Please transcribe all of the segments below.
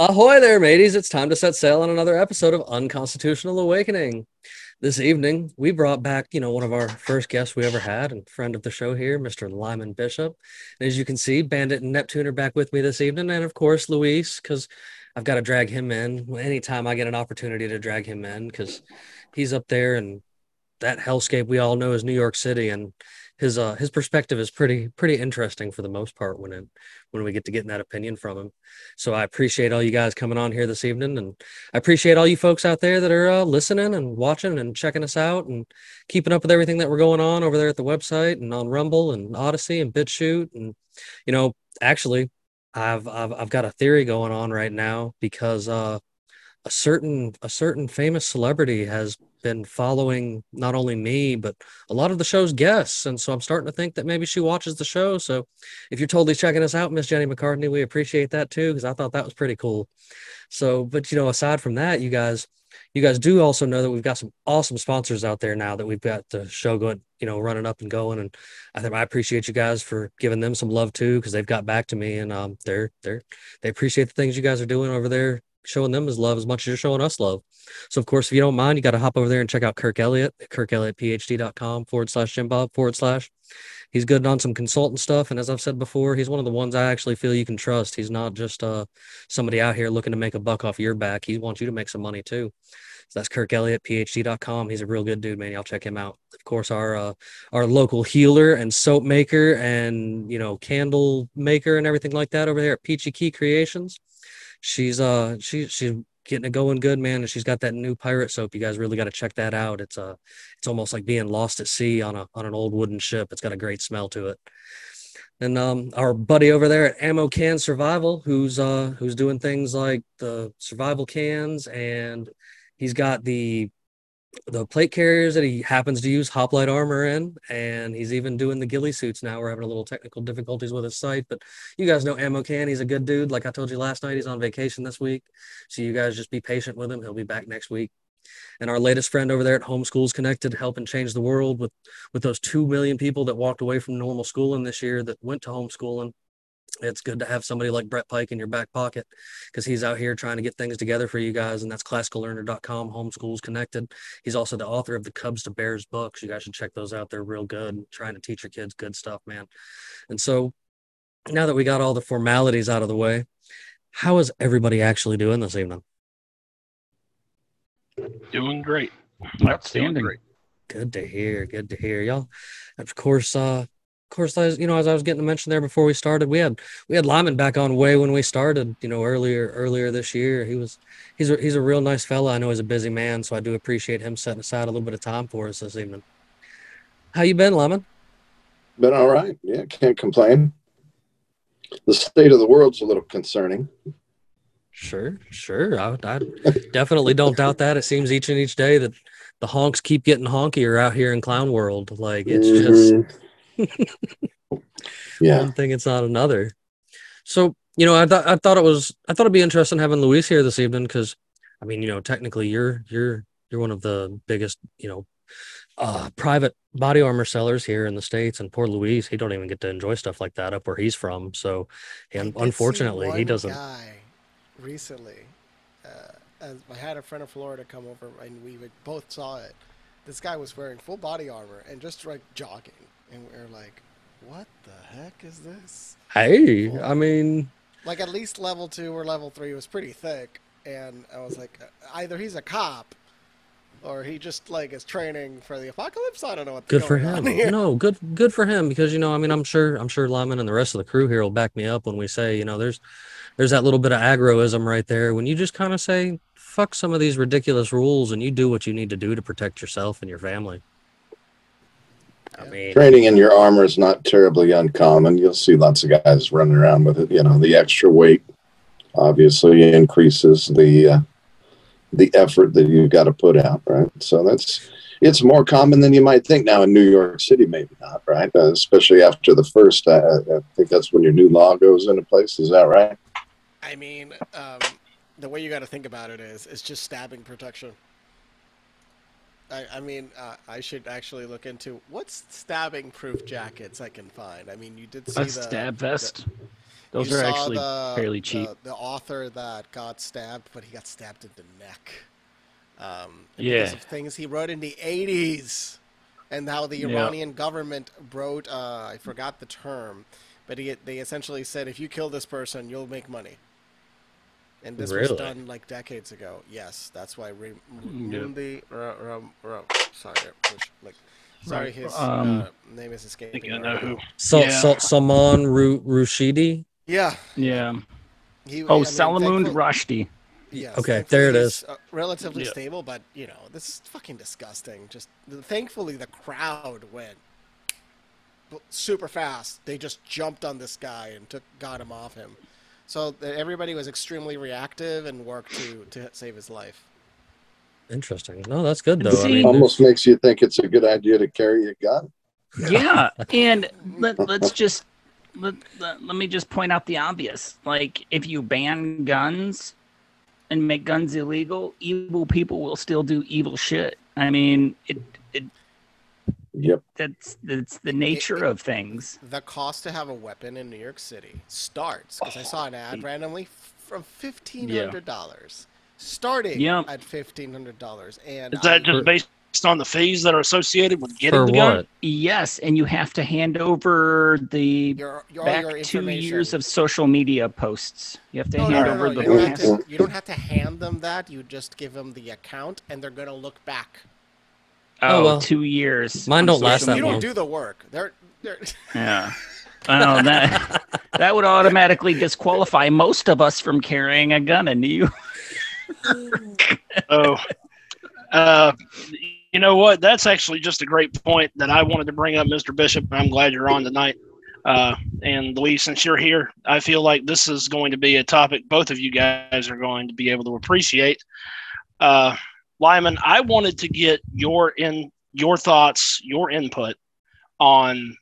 Ahoy there, mateys. It's time to set sail on another episode of Unconstitutional Awakening. This evening, we brought back, you know, one of our first guests we ever had and friend of the show here, Mr. Lyman Bishop. And as you can see, Bandit and Neptune are back with me this evening. And of course, Luis, because I've got to drag him in anytime I get an opportunity to drag him in, because he's up there and that hellscape we all know is New York City. And his uh his perspective is pretty pretty interesting for the most part when it, when we get to getting that opinion from him. So I appreciate all you guys coming on here this evening, and I appreciate all you folks out there that are uh, listening and watching and checking us out and keeping up with everything that we're going on over there at the website and on Rumble and Odysee and BitChute and you know actually I've I've I've got a theory going on right now because uh a certain a certain famous celebrity has been following not only me but a lot of the show's guests. And so i'm starting to think that maybe she watches the show. So if you're totally checking us out miss jenny mccartney we appreciate that too because i thought that was pretty cool. So but you know aside from that you guys you guys do also know that we've got some awesome sponsors out there now that we've got the show going you know running up and going. And i think i appreciate you guys for giving them some love too because they've got back to me and um they're they're they appreciate the things you guys are doing over there showing them as love as much as you're showing us love. So, of course, if you don't mind, you got to hop over there and check out Kirk Elliott, kirkelliottphd.com forward slash Jim Bob forward slash. He's good on some consultant stuff. And as I've said before, he's one of the ones I actually feel you can trust. He's not just uh, somebody out here looking to make a buck off your back. He wants you to make some money too. So that's Kirk Elliott, PhD.com. He's a real good dude, man. Y'all check him out. Of course, our uh, our local healer and soap maker and you know candle maker and everything like that over there at Peachy Key Creations she's uh she she's getting it going good, man. And she's got that new pirate soap. You guys really got to check that out. It's uh it's almost like being lost at sea on a on an old wooden ship. It's got a great smell to it. And um, our buddy over there at Ammo Can Survival, who's uh who's doing things like the survival cans, and he's got the the plate carriers that he happens to use hoplite armor in, and he's even doing the ghillie suits now. We're having a little technical difficulties with his site, but you guys know Ammo Can. He's a good dude. Like I told you last night, he's on vacation this week, so you guys just be patient with him. He'll be back next week. And our latest friend over there at Homeschools Connected, helping change the world with with those two million people that walked away from normal schooling this year that went to homeschooling it's good to have somebody like Brett Pike in your back pocket because he's out here trying to get things together for you guys. And that's classicallearner.com, homeschools connected. He's also the author of the Cubs to Bears books. You guys should check those out. They're real good, trying to teach your kids good stuff, man. And so now that we got all the formalities out of the way, how is everybody actually doing this evening? Doing great. Outstanding. Doing great. Good to hear. Good to hear, y'all. Of course, uh, of course, as you know, as I was getting to mention there before we started, we had we had Lyman back on way when we started. You know, earlier earlier this year, he was he's a he's a real nice fella. I know he's a busy man, so I do appreciate him setting aside a little bit of time for us this evening. How you been, Lyman? Been all right. Yeah, can't complain. The state of the world's a little concerning. Sure, sure. I, I definitely don't doubt that. It seems each and each day that the honks keep getting honkier out here in clown world. Like it's just. Mhm. yeah. one thing it's not another so you know i thought i thought it was i thought it'd be interesting having luis here this evening because i mean you know technically you're you're you're one of the biggest you know uh private body armor sellers here in the states and poor luis he don't even get to enjoy stuff like that up where he's from so and unfortunately he doesn't Guy recently, uh, as I had a friend in Florida come over and we both saw it. This guy was wearing full body armor and just like jogging, and we are like, "What the heck is this?" hey i mean Like at least level two or level three was pretty thick, and I was like, uh, either he's a cop. Or he just like is training for the apocalypse. I don't know what. good for him no good good for him because you know i mean i'm sure i'm sure lyman and the rest of the crew here will back me up when we say you know there's there's that little bit of agorism right there when you just kind of say fuck some of these ridiculous rules and you do what you need to do to protect yourself and your family. I mean, Training in your armor is not terribly uncommon. You'll see lots of guys running around with it. You know, the extra weight obviously increases the uh, the effort that you've got to put out, right? So that's it's more common than you might think now in New York City, maybe not, right? Uh, especially after the first, I, I I think that's when your new law goes into place. Is that right? I mean, um, the way you got to think about it is, it's just stabbing protection. I, I mean, uh, I should actually look into what's stabbing-proof jackets I can find. I mean, you did see A the stab vest. Those are actually the- fairly cheap. The, the author that got stabbed, but he got stabbed in the neck. Um, Yeah. Because of things he wrote in the 80s, and how the Yeah. Iranian government wrote, uh, I forgot the term, but he, they essentially said, if you kill this person, you'll make money. And this was done like decades ago. Yes, that's why Re- Yeah. Mundi, Ra- Ram- Ram- sorry, push- like, sorry, his um, uh, name is I escaping. think I know who. so, Yeah. so Salman Ru- Rushidi. Yeah. Yeah. He, I Oh, mean, Salamoon thankful- Rushdie. Yes, Okay, there it is. uh, relatively Yeah. stable, but you know this is fucking disgusting. Just thankfully the crowd went super fast. They just jumped on this guy and took got him off him. So everybody was extremely reactive and worked to to save his life. Interesting. No, that's good though. I mean, Almost makes you think it's a good idea to carry a gun. Yeah, and let, let's just let, let, let me just point out the obvious. Like, if you ban guns and make guns illegal, evil people will still do evil shit. I mean, it, it Yep. that's that's the nature of things. The cost to have a weapon in New York City starts because I saw an ad oh. randomly from fifteen hundred dollars, starting Yep. at fifteen hundred dollars, and Is that I- just based on the fees that are associated with getting for the gun? what? Yes, and you have to hand over the your, your, back your two years of social media posts. You have to No, hand no, no, over no, the You don't, to, you don't have to hand them that. You just give them the account, and they're gonna look back. Oh, Oh, well. two years. Mine don't last social that you long. don't do the work. They're they're. Yeah. Well, that that would automatically disqualify most of us from carrying a gun in New York. Oh, uh, you know what? That's actually just a great point that I wanted to bring up, Mr. Bishop. I'm glad you're on tonight. Uh, and Luis, since you're here, I feel like this is going to be a topic both of you guys are going to be able to appreciate. Uh, Lyman, I wanted to get your in your thoughts, your input on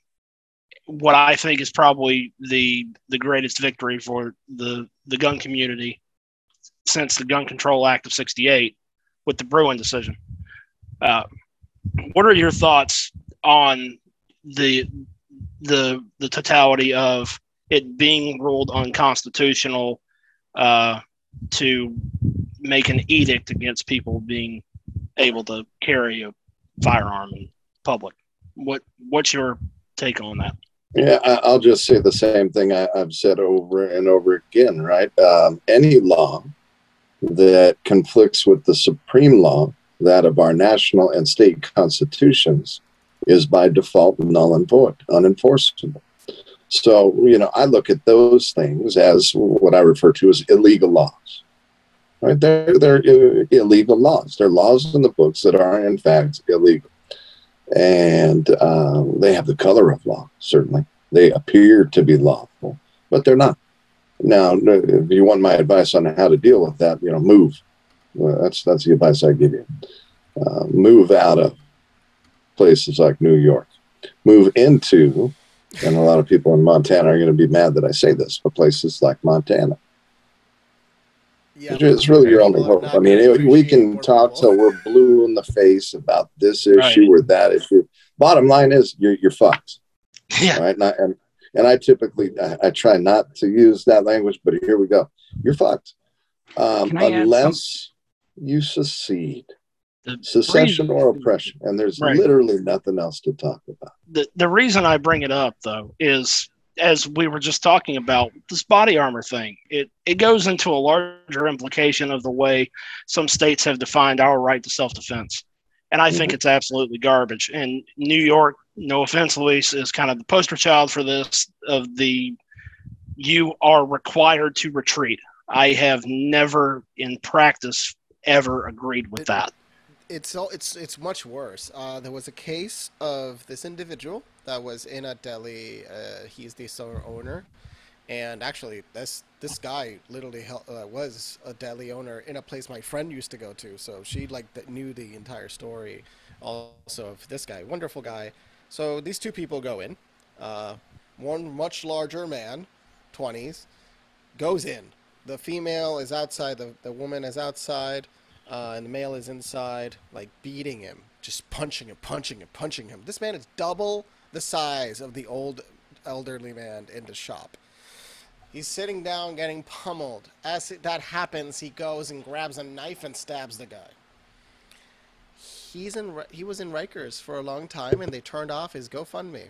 what I think is probably the the greatest victory for the the gun community since the Gun Control Act of '68 with the Bruen decision. Uh, what are your thoughts on the the the totality of it being ruled unconstitutional uh, to make an edict against people being able to carry a firearm in public? What what's your take on that? Yeah, I, I'll just say the same thing I, I've said over and over again, right? Um, any law that conflicts with the supreme law, that of our national and state constitutions, is by default null and void, unenforceable. So, you know, I look at those things as what I refer to as illegal laws. Right? They're, they're uh, illegal laws. They're laws in the books that are, in fact, illegal and um, they have the color of law. Certainly, they appear to be lawful, but they're not. Now, if you want my advice on how to deal with that, you know, move. Well, that's that's the advice I give you. Uh, move out of places like New York. Move into, and a lot of people in Montana are going to be mad that I say this, but places like Montana. Yeah, It's- it's really your only hope. I mean, it- we can talk till we're blue in the face about this issue Right. or that issue. Bottom line is, you're you're fucked, Yeah, right? And I, and, and I typically I, I try not to use that language, but here we go. You're fucked um, Can I add some- unless you secede, The secession or oppression, and there's Right. literally nothing else to talk about. the the reason I bring it up though is as we were just talking about this body armor thing. It it goes into a larger implication of the way some states have defined our right to self defense, and I think mm-hmm. it's absolutely garbage. And New York, no offense, Luis, is kind of the poster child for this. Of the you are required to retreat. I have never in practice ever agreed with that. It's all it's it's much worse. Uh, there was a case of this individual that was in a deli. Uh, he's the store owner, and actually, this this guy literally uh, was a deli owner in a place my friend used to go to. So she like knew the entire story, also of this guy, wonderful guy. So these two people go in. Uh, one much larger man, twenties, goes in. The female is outside. The the woman is outside uh, and the male is inside, like beating him, just punching him, punching him, punching him. This man is double the size of the old elderly man in the shop. He's sitting down getting pummeled. As that happens, he goes and grabs a knife and stabs the guy. He's in, he was in Rikers for a long time, and they turned off his GoFundMe.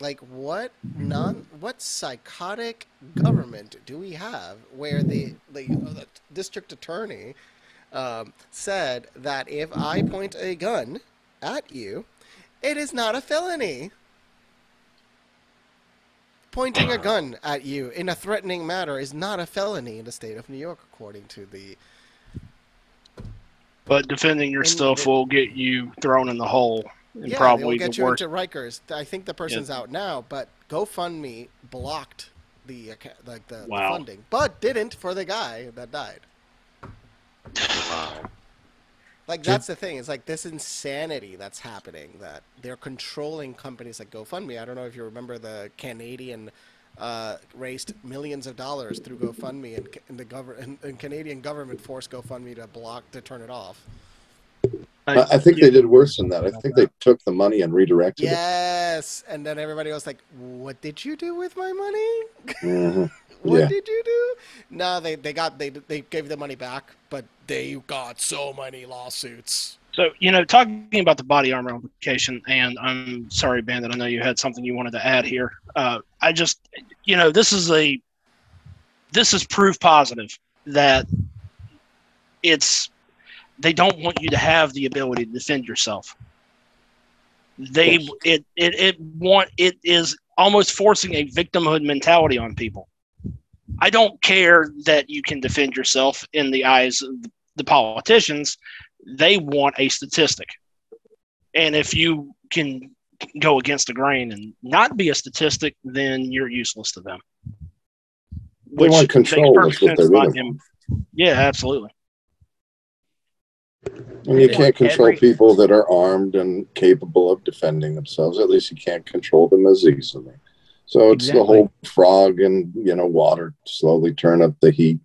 Like what non what psychotic government do we have where the the, uh, the district attorney um, said that if I point a gun at you, it is not a felony. Pointing a gun at you in a threatening manner is not a felony in the state of New York, according to the. But defending yourself will get you thrown in the hole and Yeah, probably they'll get the you worst. into Rikers. I think the person's out now, but GoFundMe blocked the like the, the funding, but didn't for the guy that died. Wow. Like that's the thing. It's like this insanity that's happening. That they're controlling companies like GoFundMe. I don't know if you remember the Canadian uh, raised millions of dollars through GoFundMe, and, and the government and, and Canadian government forced GoFundMe to block to turn it off. I, I think they did worse than that. I think they took the money and redirected it. Yes, and then everybody was like, "What did you do with my money? it. Mhm. what Yeah. did you do?" No, they they got they they gave the money back, but they got so many lawsuits. So, you know, talking about the body armor application, and I'm sorry, Bandit, I know you had something you wanted to add here. Uh, I just, you know, this is a, this is proof positive that it's, they don't want you to have the ability to defend yourself. They, it, it, it want, it is almost forcing a victimhood mentality on people. I don't care that you can defend yourself in the eyes of the politicians they want a statistic. And if you can go against the grain and not be a statistic, then you're useless to them. They want control, that's what they sense about really. Yeah, absolutely. And you can't control every- people that are armed and capable of defending themselves. At least you can't control them as easily. So it's Exactly. the whole frog and you know water slowly turn up the heat.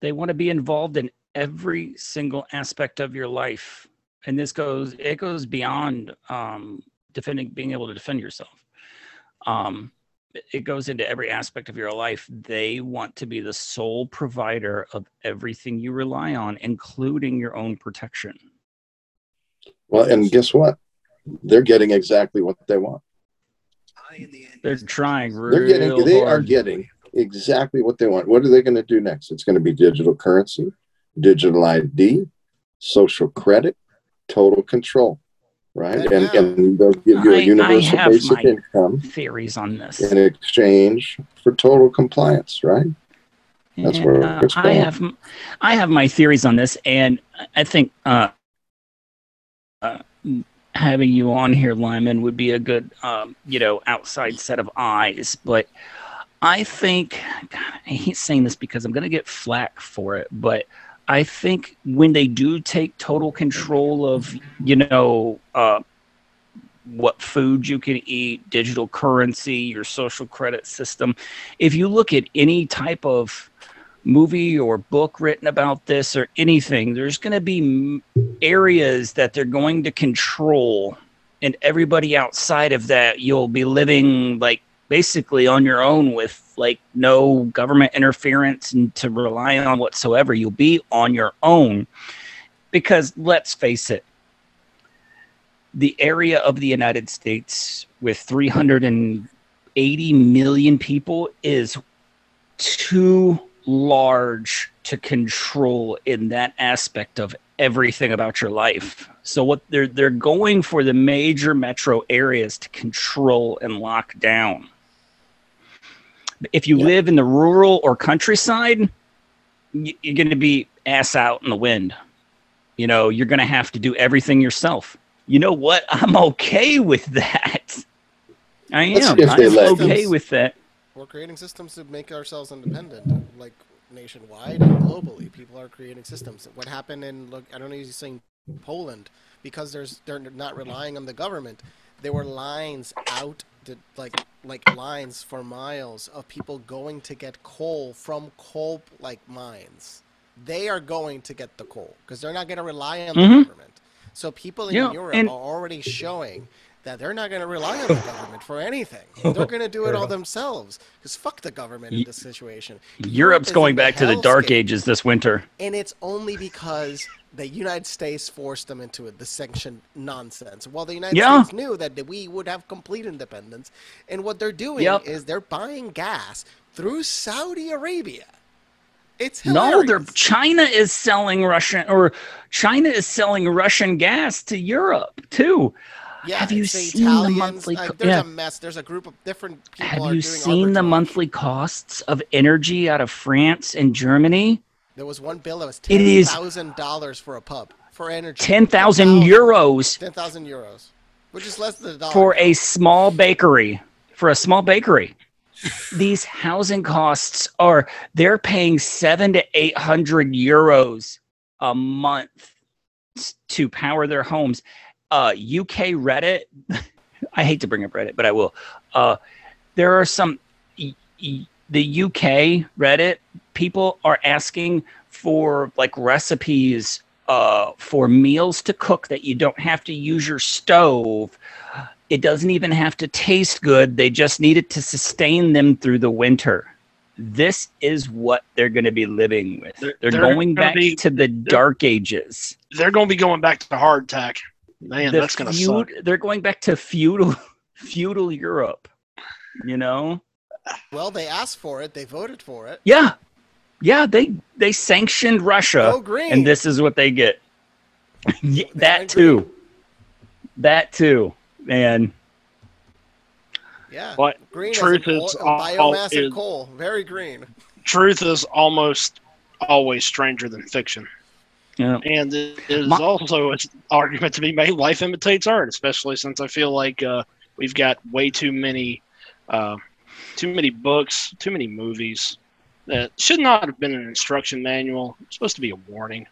they want to be involved in every single aspect of your life and this goes it goes beyond um defending being able to defend yourself um it- it goes into every aspect of your life they want to be the sole provider of everything you rely on including your own protection Well, and guess what? They're getting exactly what they want. they're trying They're getting they are getting exactly what they want. What are they going to do next? It's going to be digital currency, digital ID, social credit, total control, right? And and they'll give you I a universal basic income theories on this in exchange for total compliance, right? That's And, where uh, I have I have my theories on this, and I think uh, uh, having you on here, Lyman, would be a good um, you know outside set of eyes. But I think God, I hate saying this because I'm going to get flack for it, but I think when they do take total control of you know. Uh, what food you can eat, digital currency, your social credit system. If you look at any type of movie or book written about this or anything, there's going to be areas that they're going to control, and everybody outside of that, you'll be living like basically on your own with like no government interference and to rely on whatsoever. You'll be on your own because let's face it, the area of the United States with 380 million people is too large to control in that aspect of everything about your life. So what they're they're going for the major metro areas to control and lock down. If you Yeah. live in the rural or countryside, you're going to be ass out in the wind. You know, you're going to have to do everything yourself. You know what? I'm okay with that. I am. see if they I'm okay them. with that. We're creating systems to make ourselves independent, like nationwide and globally. People are creating systems. What happened in look? I don't know. If you're saying Poland because there's they're not relying on the government. There were lines out, to, like like lines for miles of people going to get coal from coal like mines. They are going to get the coal because they're not going to rely on the Mhm. government. So people in Yeah, Europe and- are already showing that they're not going to rely on the government for anything. They're going to do it all themselves. Because fuck the government in this situation. Europe's is going back to the dark ages this winter. and it's only because the United States forced them into it, the sanction nonsense. Well, the United Yeah. States knew that we would have complete independence, and what they're doing Yep. is they're buying gas through Saudi Arabia. It's No, hilarious. they're China is selling Russian or China is selling Russian gas to Europe too. Yeah, Have you the seen the Italians, monthly uh, there's yeah. a mess. There's a group of different people. Have you seen the monthly costs of energy out of France and Germany? There was one bill that was ten thousand dollars for a pub for energy. 10,000 euros Ten thousand euros, which is less than a dollar. for a small bakery. For a small bakery. These housing costs are they're paying 7 to 800 euros a month to power their homes. Uh UK Reddit I hate to bring up Reddit, but I will. Uh, there are some the UK Reddit people are asking for like recipes uh, for meals to cook that you don't have to use your stove. It doesn't even have to taste good. They just need it to sustain them through the winter. This is what they're going to be living with. They're- They're, they're going gonna back be- to the dark ages. They're going to be going back to hardtack. Man, The that's going to feud- suck. They're going back to feudal feudal Europe. You know? Well, they asked for it. They voted for it. Yeah. Yeah, they they sanctioned Russia Go green. and this is what they get. Yeah, They that went too. That too. And Yeah. But green truth as in is, oil, all- biomass is- and coal. Very green. truth is almost always stranger than fiction. yeah. And it is My- also an argument to be made life imitates art, especially since I feel like uh, we've got way too many, uh, too many books, too many movies that should not have been an instruction manual. It's supposed to be a warning.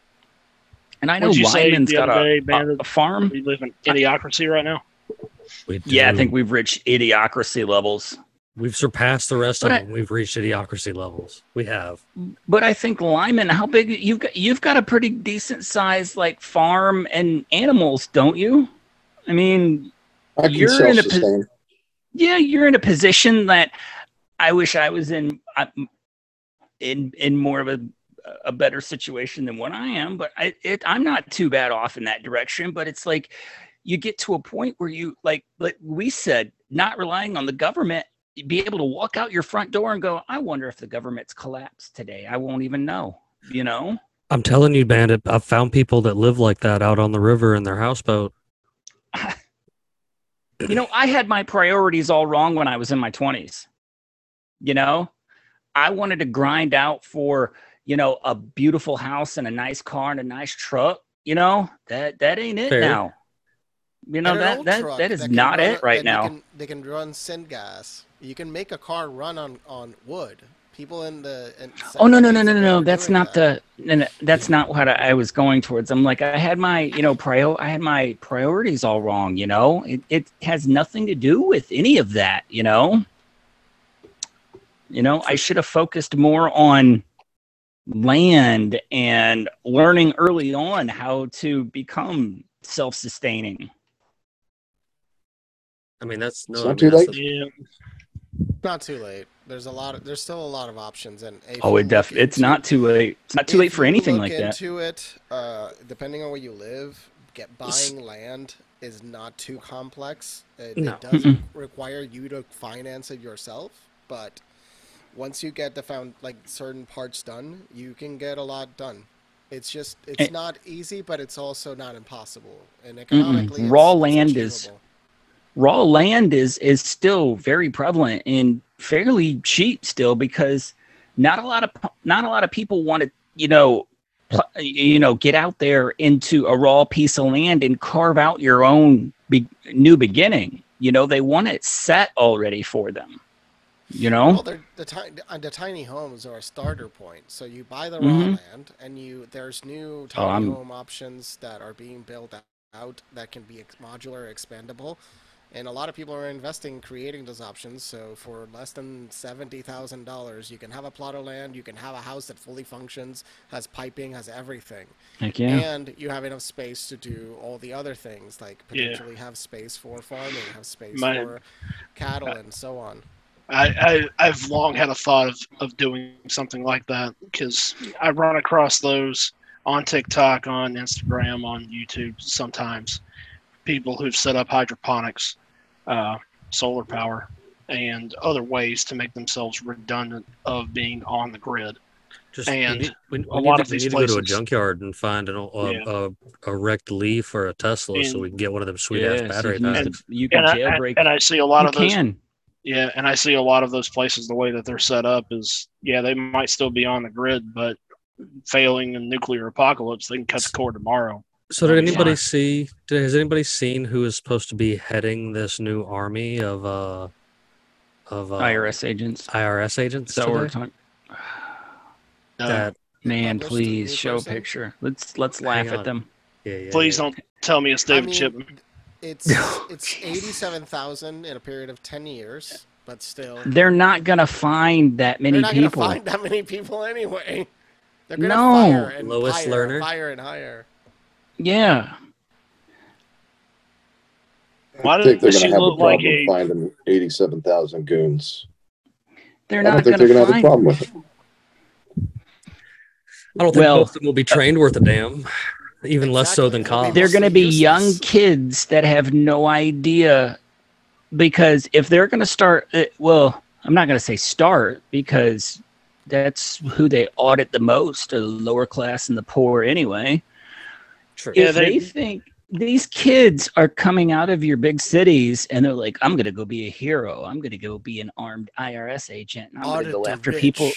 and I know What'd you say the got other a, day, a, Bandit? a farm. We live in idiocracy right now. Yeah, I think we've reached idiocracy levels. we've surpassed the rest But of I- them. We've reached idiocracy levels. We have. But I think Lyman, how big you've got you've got a pretty decent size like farm and animals, don't you? I mean, I can You're in a pos- yeah, you're in a position that I wish I was in I- in in more of a a better situation than what I am, but I it, I'm not too bad off in that direction, but it's like you get to a point where you like like we said, not relying on the government, be able to walk out your front door and go, I wonder if the government's collapsed today. I won't even know, you know? I'm telling you, Bandit, I've found people that live like that out on the river in their houseboat. you know, I had my priorities all wrong when I was in my 20s. You know, I wanted to grind out for, you know, a beautiful house and a nice car and a nice truck. You know, that that ain't it Fair. now. You know that that truck that is can not run- it right and they now. can- they can run syngas. You can make a car run on on wood. People in the in Oh no no no no no no! That's not that. the no, no, that's not what I, I was going towards. I'm like I had my you know prior I had my priorities all wrong. You know it it has nothing to do with any of that. You know. You know I should have focused more on land and learning early on how to become self-sustaining. I mean, that's no. It's I not mean, too late. the- Yeah. Not too late. There's a lot of there's still a lot of options and Oh, it def- it's into- not too late. It's not too late for anything look like that. into it, uh, depending on where you live, get buying land is not too complex. It, No. it does Mm-mm. require you to finance it yourself, but once you get the found like certain parts done, you can get a lot done. It's just it's Eh. not easy, but it's also not impossible. And economically, Raw land is- raw land is is still very prevalent and fairly cheap still because not a lot of not a lot of people want to you know, pl- you know, get out there into a raw piece of land and carve out your own be- new beginning. You know, they want it set already for them. You know, Well, they're, the, ti- uh, the tiny homes are a starter point. So you buy the raw Mhm. land, and you there's new Oh, tiny I'm- home options that are being built out that can be ex- modular, expandable, and a lot of people are investing creating those options. So for less than seventy thousand dollars, you can have a plot of land, you can have a house that fully functions, has piping, has everything, Heck yeah. and you have enough space to do all the other things, like Yeah. potentially have space for farming, have space My- for cattle, and so on. I, I I've long had a thought of, of doing something like that because I run across those on TikTok, on Instagram, on YouTube sometimes. People who've set up hydroponics, uh, solar power, and other ways to make themselves redundant of being on the grid. Just we And need, we, we a need lot to, of we these need to go to a junkyard and find an, a, Yeah. a, a wrecked Leaf or a Tesla so we can get one of them sweet Yeah, ass so battery you can, packs. you can And I, and I see a lot you of those can. Yeah, and I see a lot of those places the way that they're set up is yeah, they might still be on the grid, but failing a nuclear apocalypse, they can cut the cord tomorrow. So did anybody fine. see? Did, has anybody seen who is supposed to be heading this new army of uh of uh, IRS agents. IRS agents? So we're talking. Uh, that Man, please show a picture. Let's let's laugh at them. yeah, yeah, please yeah. don't tell me it's I David mean, Chipman. It's oh, it's eighty-seven thousand in a period of ten years, but still, They're not gonna find that many people. they're not people. gonna find that many people anyway. They're gonna No. fire and Lois hire, Lerner? hire and hire. Yeah, Why I think they're going to have a look like problem a? finding 87,000 goons. they're I don't not think gonna they're going to have a problem with it. I don't think Well- most of them will be trained worth a damn. Even less so than Exactly. It'll be cops. They're going to be Mostly young kids that have no idea because if they're going to start, uh, well, I'm not going to say start because that's who they audit the most, the lower class and the poor anyway. True. Yeah, if they- they think these kids are coming out of your big cities and they're like, I'm going to go be a hero. I'm going to go be an armed IRS agent. And I'm going to Audit go after rich. people.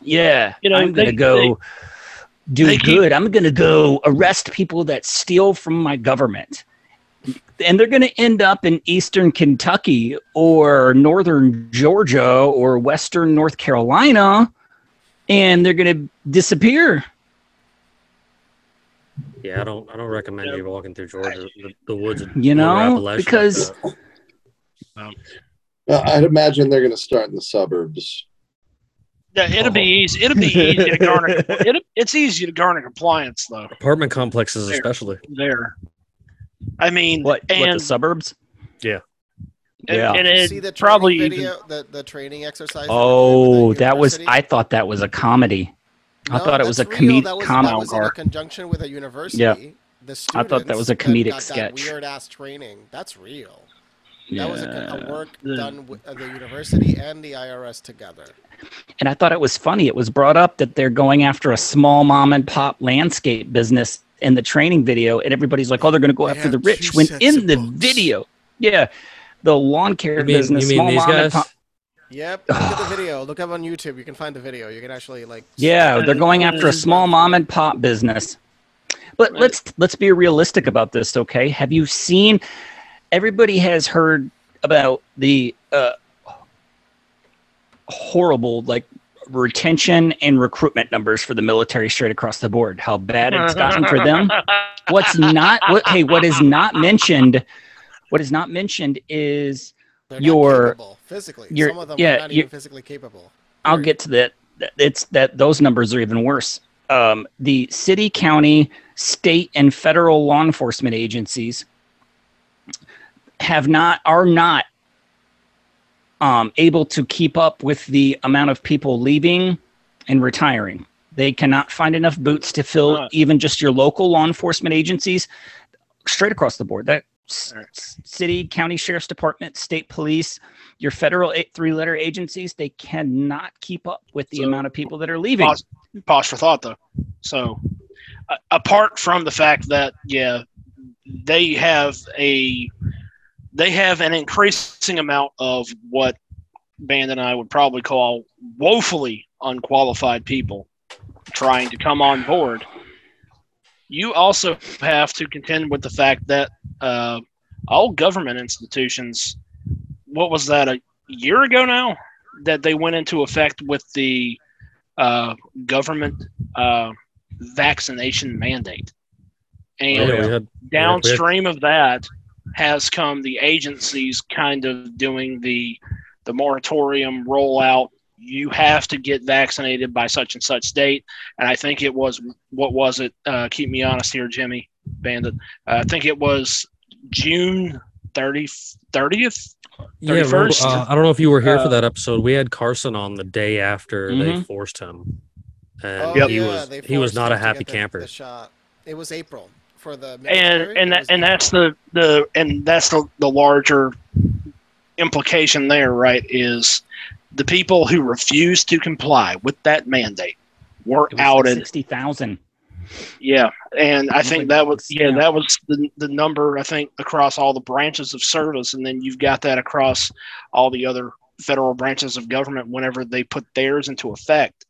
Yeah. You know, I'm going to go do they keep- good. I'm going to go arrest people that steal from my government. And they're going to end up in eastern Kentucky or northern Georgia or western North Carolina and they're going to disappear. Yeah, I don't. I don't recommend Yeah. you walking through Georgia, the, the woods. You know, because- that. I'd imagine they're going to start in the suburbs. Yeah, it'll be oh. easy. It'll be easy to garner. It, it's easy to garner compliance though. apartment complexes, There. especially. There, I mean, What, what and the suburbs? Yeah. and, Yeah. and it see the probably training even, the, the training exercise. Oh, that was. I thought that was a comedy. I thought it was a comedic That was, com- that was in conjunction with a university. Yeah. The I thought that was a comedic got sketch. Weird ass training. That's real. Yeah. That was a, a work done with the university and the IRS together. and I thought it was funny. It was brought up that they're going after a small mom and pop landscape business in the training video, and everybody's like, "Oh, they're going to go They after the rich." When in the books. video, yeah, the lawn care You mean, business, you mean small these mom and guys? pop. Yep. Look at the video. Look up on YouTube. You can find the video. You can actually like. Yeah, they're going after a small mom and pop business. But Right. let's let's be realistic about this, okay? Have you seen? Everybody has heard about the uh, horrible like retention and recruitment numbers for the military straight across the board. How bad it's gotten for them. What's not? What, hey, what is not mentioned? What is not mentioned is They're not your- capable physically. your- Some of them yeah, are not your- even physically capable. I'll Period. get to that. It's that those numbers are even worse. Um, the city, county, state, and federal law enforcement agencies have not are not um, able to keep up with the amount of people leaving and retiring. They cannot find enough boots to fill Right. even just your local law enforcement agencies straight across the board. That Right. city, county sheriff's department, state police, your federal eight, three-letter agencies, they cannot keep up with the So- amount of people that are leaving. pause, pause for thought though. So, uh, apart from the fact that yeah, they have a they have an increasing amount of what Band and I would probably call woefully unqualified people, trying to come on board. You also have to contend with the fact that uh, all government institutions, what was that, a year ago now, that they went into effect with the uh, government uh, vaccination mandate. And Oh, yeah, had downstream of that has come the agencies kind of doing the the moratorium rollout you have to get vaccinated by such and such date and i think it was what was it uh, keep me honest here jimmy bandit uh, i think it was june 30 30th Yeah, remember, 31st? uh, I don't know if you were here for Uh, that episode. We had Carson on the day after they Mhm. forced him, and Oh, he yeah, was he was not a happy get the- camper. The shot. It was April for the and military, and it that, and that's the the and that's the, the larger implication there right is the people who refused to comply with that mandate were It was like 60,000. Yeah, and I think that was yeah, yeah. that was the the number I think across all the branches of service, and then you've got that across all the other federal branches of government whenever they put theirs into effect.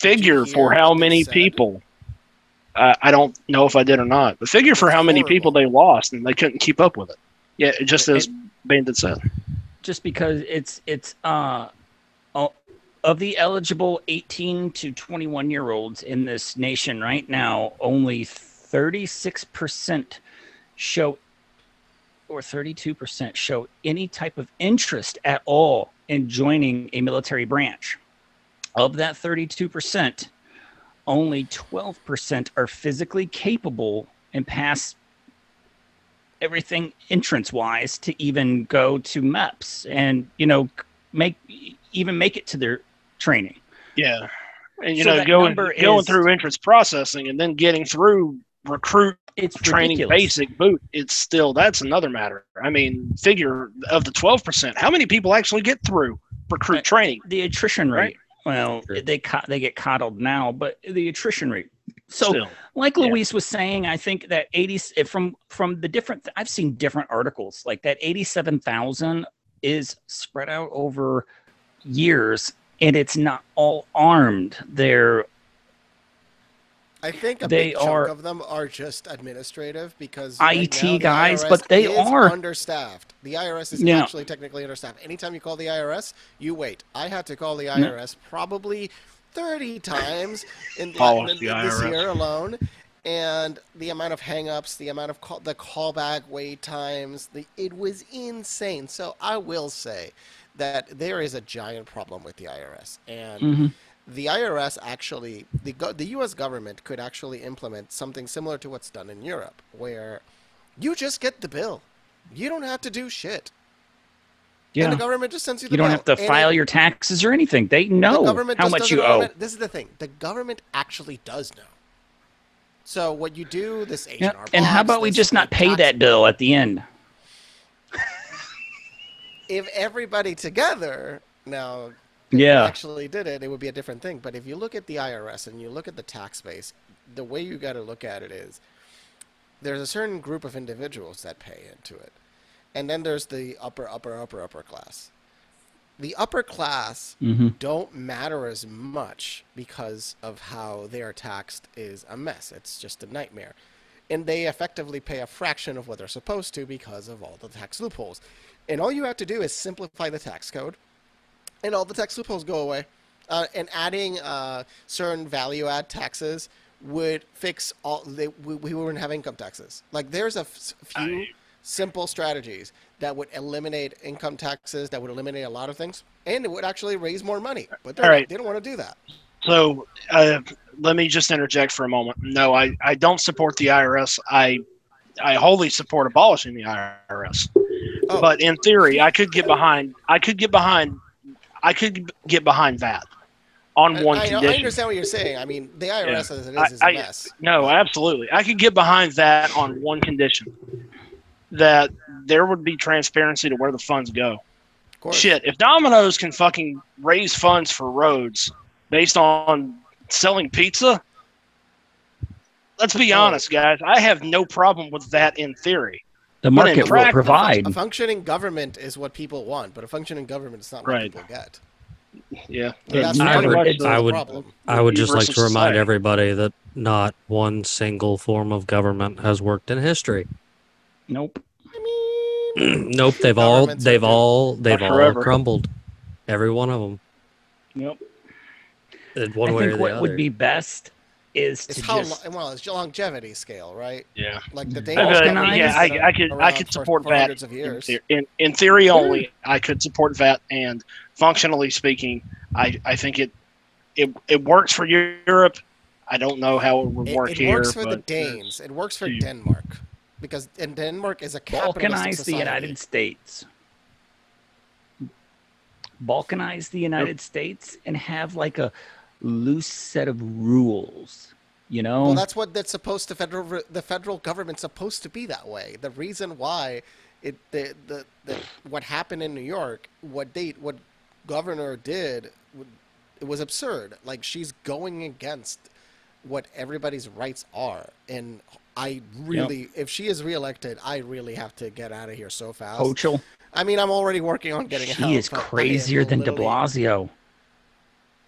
Figure for how many people. Uh, I don't know if I did or not, but figure for how many people they lost and they couldn't keep up with it. Yeah, just as Bandit said. just because it's it's uh of the eligible 18 to 21 year olds in this nation right now only 36% show or 32% show any type of interest at all in joining a military branch of that 32% only 12% are physically capable and pass everything entrance wise to even go to MEPS and you know make even make it to their training. Yeah, and you So know going going is- through entrance processing and then getting through recruit It's training ridiculous. basic boot it's still that's another matter i mean figure of the 12% how many people actually get through recruit Right. training The attrition rate. Well, Sure. they they get coddled now, but the attrition rate. So still like Yeah. Luis was saying, I think that 80 from from the different I've seen different articles like that 87,000 is spread out over years and it's not all armed. They're I think a They big chunk are- of them are just administrative because IT now guys, IRS but they is are. understaffed. The IRS is Yeah. actually technically understaffed. Anytime you call the IRS, you wait. I had to call the Yeah. IRS probably 30 times in, Call in- the in this year alone. And the amount of hangups, the amount of call, the callback wait times, the it was insane. So I will say that there is a giant problem with the IRS, and Mhm. The IRS actually, the go- the U.S. government could actually implement something similar to what's done in Europe, where you just get the bill, you don't have to do shit, yeah. and the government just sends you the bill. You don't bill. have to And file it- your taxes or anything. They the know government how much you owe. it. This is the thing: the government actually does know. So what you do, this Yeah. H&R And how about we just not tax- pay that bill at the end? If everybody together now Yeah. actually did it, it would be a different thing. But if you look at the IRS and you look at the tax base, the way you got to look at it is there's a certain group of individuals that pay into it. And then there's the upper, upper, upper, upper class. The upper class Mm-hmm. don't matter as much because of how they are taxed is a mess. It's just a nightmare. And they effectively pay a fraction of what they're supposed to because of all the tax loopholes. And all you have to do is simplify the tax code, and all the tax loopholes go away. Uh, and adding uh, certain value add taxes would fix all. They, we, we wouldn't have income taxes. Like there's a f- few simple strategies that would eliminate income taxes, that would eliminate a lot of things, and it would actually raise more money. But All right. they don't want to do that. So uh, let me just interject for a moment. No, I, I don't support the IRS. I I wholly support abolishing the IRS. Oh. But in theory, I could get behind. I could get behind. I could get behind that on I, one I, I understand what you're saying. I mean, the IRS as it is is a I- mess. No, absolutely. I could get behind that on one condition that there would be transparency to where the funds go. Of. Shit, if Domino's can fucking raise funds for roads based on selling pizza, let's be Oh. honest, guys. I have no problem with that in theory. The market will provide. A functioning government is what people want, but a functioning government is not what Right. people get. Yeah, And that's I part of would- the I would- problem. I would just like versus to remind everybody that not one single form of government has worked in history. Nope. nope, they've all they've all they've all forever. crumbled. Every one of them. Yep. In one I way or think the what other. would be best is It's to how just lo- well it's longevity scale, right? yeah. Like the Uh, Danish Balkanize- yeah, I, I could I could support for that. hundreds of In, the- in in theory only, I could support that, and functionally speaking, I I think it it it works for Europe. I don't know how it would work it here. It works for the Danes. It works for you- Denmark because and Denmark is a capitalistic balkanize the. United States. Balkanize the United States and have like a loose set of rules. You know, Well, that's what that's supposed to federal the federal government's supposed to be that way. The reason why it the the, the what happened in New York, what date what governor did, it was absurd. Like she's going against what everybody's rights are, and I really, if she is reelected, I really have to get out of here so fast. Hochul. I mean, I'm already working on getting out. She is but I mean, crazier than De Blasio.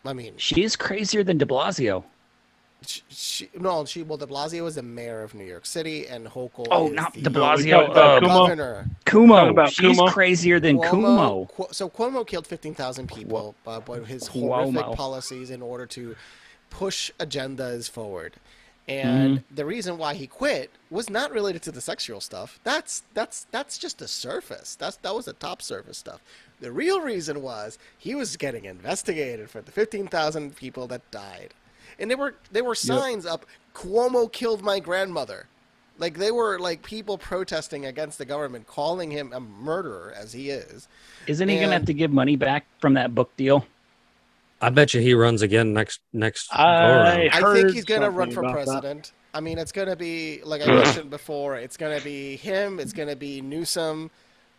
I mean, She is crazier than De Blasio. she, she, no, she well, De Blasio is the mayor of New York City, and Hochul. Oh, is not De No, we Blasio. talked about Uh, Cuomo. governor. Talking Cuomo. She's Cuomo. crazier than Kumo. Cuomo- so Cuomo killed 15,000 people uh, by his horrific Cuomo. policies in order to push agendas forward. And Mm-hmm. the reason why he quit was not related to the sexual stuff. That's that's that's just the surface. That's that was the top surface stuff. The real reason was he was getting investigated for the 15,000 people that died. And there were there were signs up Cuomo killed my grandmother. Like they were like people protesting against the government calling him a murderer as he is. Isn't he gonna have to give money back from that book deal? I bet you he runs again next next I. I think he's going to run for about that. president. I mean, it's going to be like I mentioned before. It's going to be him. It's going to be Newsom.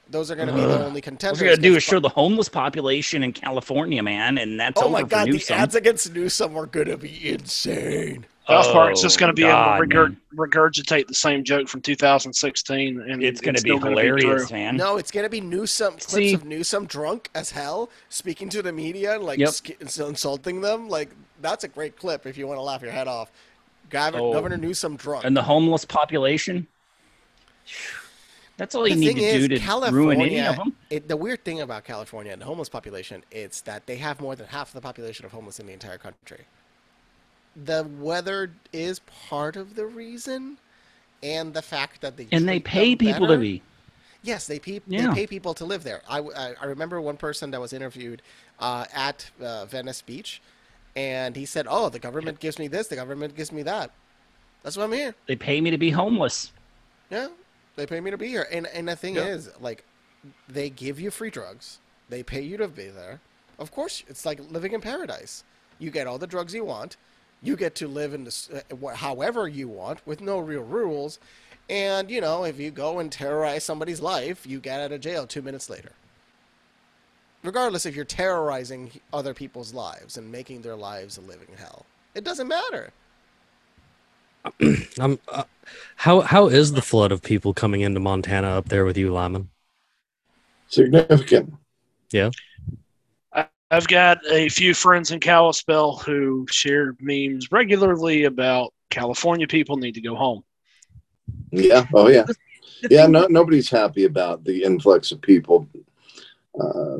Those are going to be the only contenders. What contenders. we're gonna do is 'cause- show the homeless population in California, man, and that's Oh over my for God! The ads against Newsom are going to be insane. South Park's just Oh, going to be God, able to regurg- regurgitate the same joke from 2016, and It's gonna be hilarious, true. man. No, it's going to be Newsom clips See- of Newsom drunk as hell, speaking to the media and like Yep. sk- insulting them. Like that's a great clip if you want to laugh your head off. Governor, Oh. Governor Newsom drunk. And the homeless population. That's all you the need thing to is, do to California, ruin any of them. It, the weird thing about California and the homeless population is that they have more than half the population of homeless in the entire country. The weather is part of the reason, and the fact that they And they pay people better. to be. Yes, they pay, Yeah. they pay people to live there. I, I, I remember one person that was interviewed uh, at uh, Venice Beach, and he said, "Oh, the government gives me this, the government gives me that. That's why I'm here." They pay me to be homeless. Yeah, they pay me to be here. And and the thing Yeah. is, like, they give you free drugs. They pay you to be there. Of course, it's like living in paradise. You get all the drugs you want. You get to live in this, uh, wh- however you want with no real rules. And you know, if you go and terrorize somebody's life, you get out of jail two minutes later. Regardless if you're terrorizing other people's lives and making their lives a living hell, it doesn't matter. Um, uh, how how is the flood of people coming into Montana up there with you, Lyman? Significant. I've got a few friends in Kalispell who share memes regularly about California people need to go home. Yeah. Oh, yeah. Yeah. No, nobody's happy about the influx of people. Uh,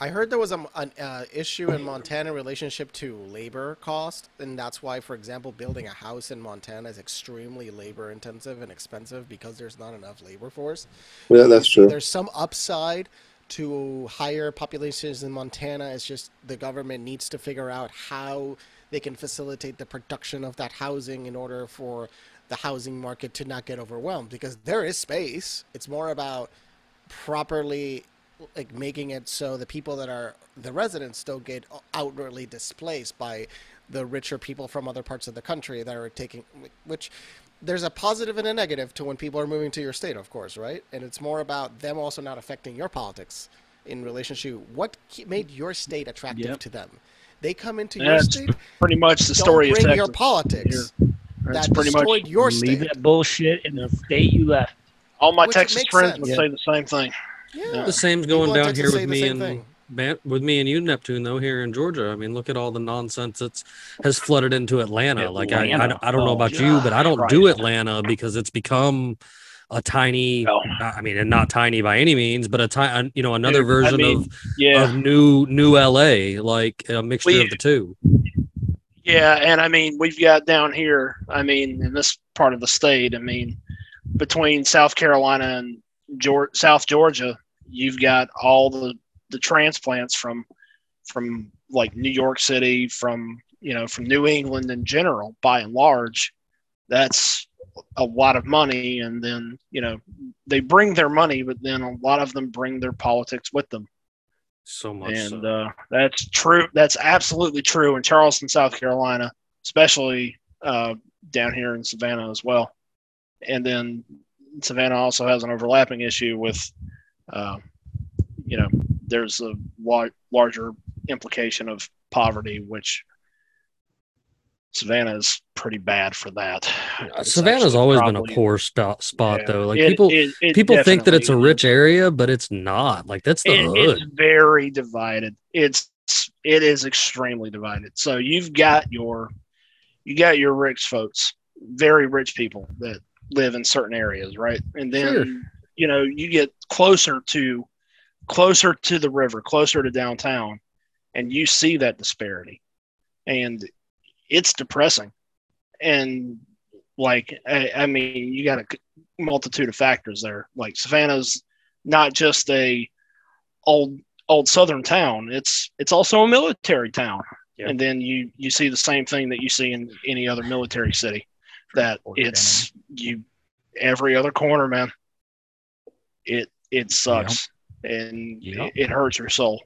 I heard there was a, an uh, issue in Montana in relationship to labor cost, and that's why, for example, building a house in Montana is extremely labor intensive and expensive because there's not enough labor force. yeah, that's true. There's some upside to higher populations in Montana. It's just the government needs to figure out how they can facilitate the production of that housing in order for the housing market to not get overwhelmed because there is space. It's more about properly like making it so the people that are the residents don't get outwardly displaced by the richer people from other parts of the country that are taking which there's a positive and a negative to when people are moving to your state of course right and it's more about them also not affecting your politics in relationship what made your state attractive Yep. to them they come into your That's state pretty much the don't story of bring Texas. your politics That's that pretty much destroyed your Leave that bullshit in the state you left. all my Which Texas friends sense. would Yeah. say the same thing. yeah The same's going People down here with me and thing. Man, with me and you, Neptune, though, here in Georgia. I mean, look at all the nonsense that's has flooded into Atlanta. Like I, I, I don't know Oh, about you, but I don't do Atlanta because it's become a tiny. No. I mean, and not tiny by any means, but a tiny, you know, another Dude, I version mean, of Yeah, of new new LA, like a mixture We- of the two. yeah, and I mean we've got down here. I mean, in this part of the state, I mean, between South Carolina and Georgia, South Georgia, you've got all the the transplants from from like New York City, from you know, from New England in general. By and large, that's a lot of money, and then you know they bring their money, but then a lot of them bring their politics with them. So much. and so. uh, that's true. That's absolutely true in Charleston, South Carolina, especially uh, down here in Savannah as well. And then Savannah also has an overlapping issue with, uh, you know, there's a lar- larger implication of poverty, which Savannah is pretty bad for that. It's Savannah's always been a poor spot, spot yeah, though. Like it- people, it- it people think that it's a rich area, but it's not. Like that's the it, hood. it's very divided. It's it is extremely divided. So you've got your you got your rich folks, very rich people that live in certain areas, right? And then Sure. you know you get closer to closer to the river, closer to downtown, and you see that disparity, and it's depressing. And like I, I mean, you got a multitude of factors there. Like Savannah's not just a old old southern town. It's it's also a military town. Yeah. and then you you see the same thing that you see in any other military city that it's you every other corner man. It it sucks and Yep. it, it hurts your soul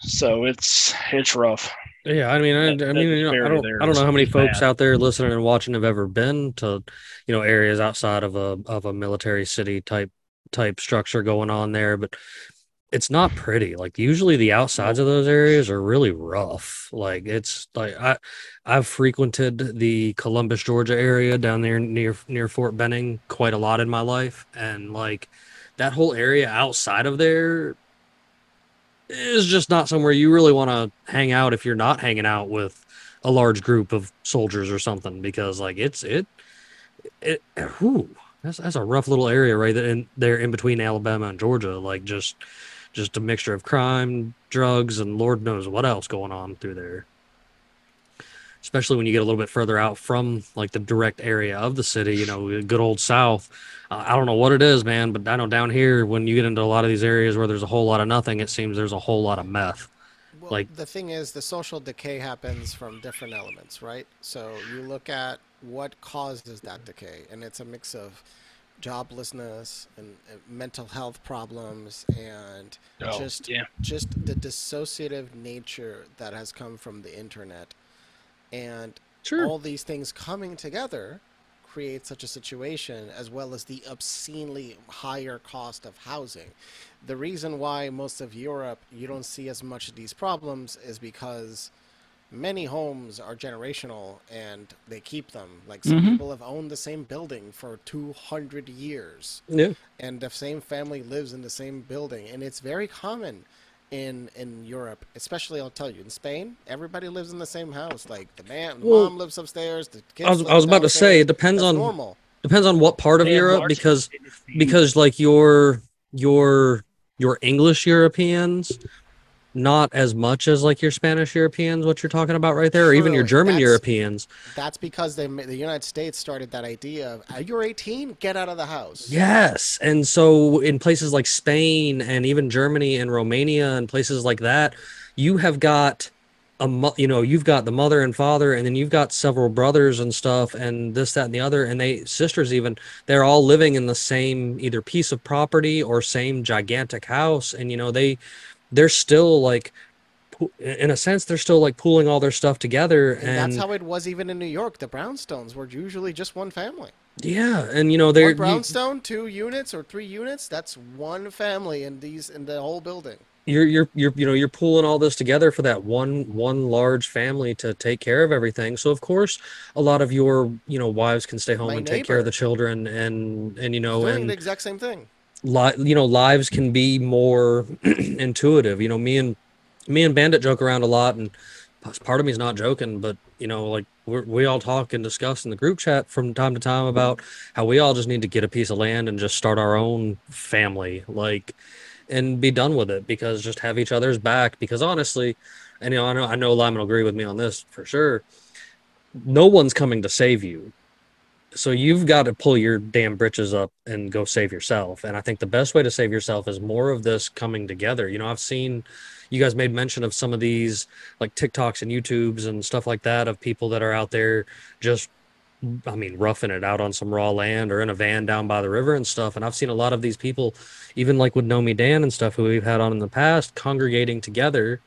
so it's it's rough Yeah, I mean, I, I mean, you know, I don't, I don't know how many folks bad. out there listening and watching have ever been to, you know, areas outside of a of a military city type type structure going on there, but it's not pretty. Like usually the outsides of those areas are really rough. Like it's like I I've frequented the Columbus, Georgia area down there near near Fort Benning quite a lot in my life, and like that whole area outside of there is just not somewhere you really want to hang out if you're not hanging out with a large group of soldiers or something because like it's it it whew, that's that's a rough little area right there in there in between Alabama and Georgia like just just a mixture of crime drugs and lord knows what else going on through there especially when you get a little bit further out from like the direct area of the city you know good old south uh, I don't know what it is, man, but I know down here when you get into a lot of these areas where there's a whole lot of nothing, it seems there's a whole lot of meth. Well, Like- the thing is, the social decay happens from different elements, right? So you look at what causes that decay, and it's a mix of joblessness and uh, mental health problems and Oh, just yeah. just the dissociative nature that has come from the internet, and Sure. all these things coming together create such a situation as well as the obscenely higher cost of housing the reason why most of europe you don't see as much of these problems is because many homes are generational and they keep them like some Mhm. people have owned the same building for 200 years yeah. and the same family lives in the same building and it's very common in in Europe especially I'll tell you in Spain everybody lives in the same house. Like the man the Well, mom lives upstairs the kids I was, live I was about to say it depends That's on normal. depends on what part of They Europe because because like your your your English Europeans not as much as like your Spanish Europeans what you're talking about right there or even your German that's- Europeans. that's because they the United States started that idea of "Uh, you're 18 get out of the house Yes. And so in places like Spain and even Germany and Romania and places like that, you have got a mo- you know, you've got the mother and father and then you've got several brothers and stuff and this that and the other and they sisters even they're all living in the same either piece of property or same gigantic house and you know they they're still like in a sense they're still like pooling all their stuff together and, and, that's how it was even in New York. The brownstones were usually just one family. Yeah and you know they're one you- brownstone two units or three units that's one family in these in the whole building. You're you're you're you know you're pulling all this together for that one one large family to take care of everything. So of course a lot of your you know wives can stay home My and take care of the children and and you know doing and the exact same thing li- you know lives can be more intuitive. You know me and me and bandit joke around a lot and part of me is not joking but you know like we're, we all talk and discuss in the group chat from time to time about how we all just need to get a piece of land and just start our own family like and be done with it because just have each other's back. Because honestly and you know i know i know lyman will agree with me on this for sure no one's coming to save you so you've got to pull your damn britches up and go save yourself. And i think the best way to save yourself is more of this coming together. You know i've seen you guys made mention of some of these like tiktoks and youtubes and stuff like that of people that are out there just i mean roughing it out on some raw land or in a van down by the river and stuff. And i've seen a lot of these people even like with nomi dan and stuff who we've had on in the past congregating together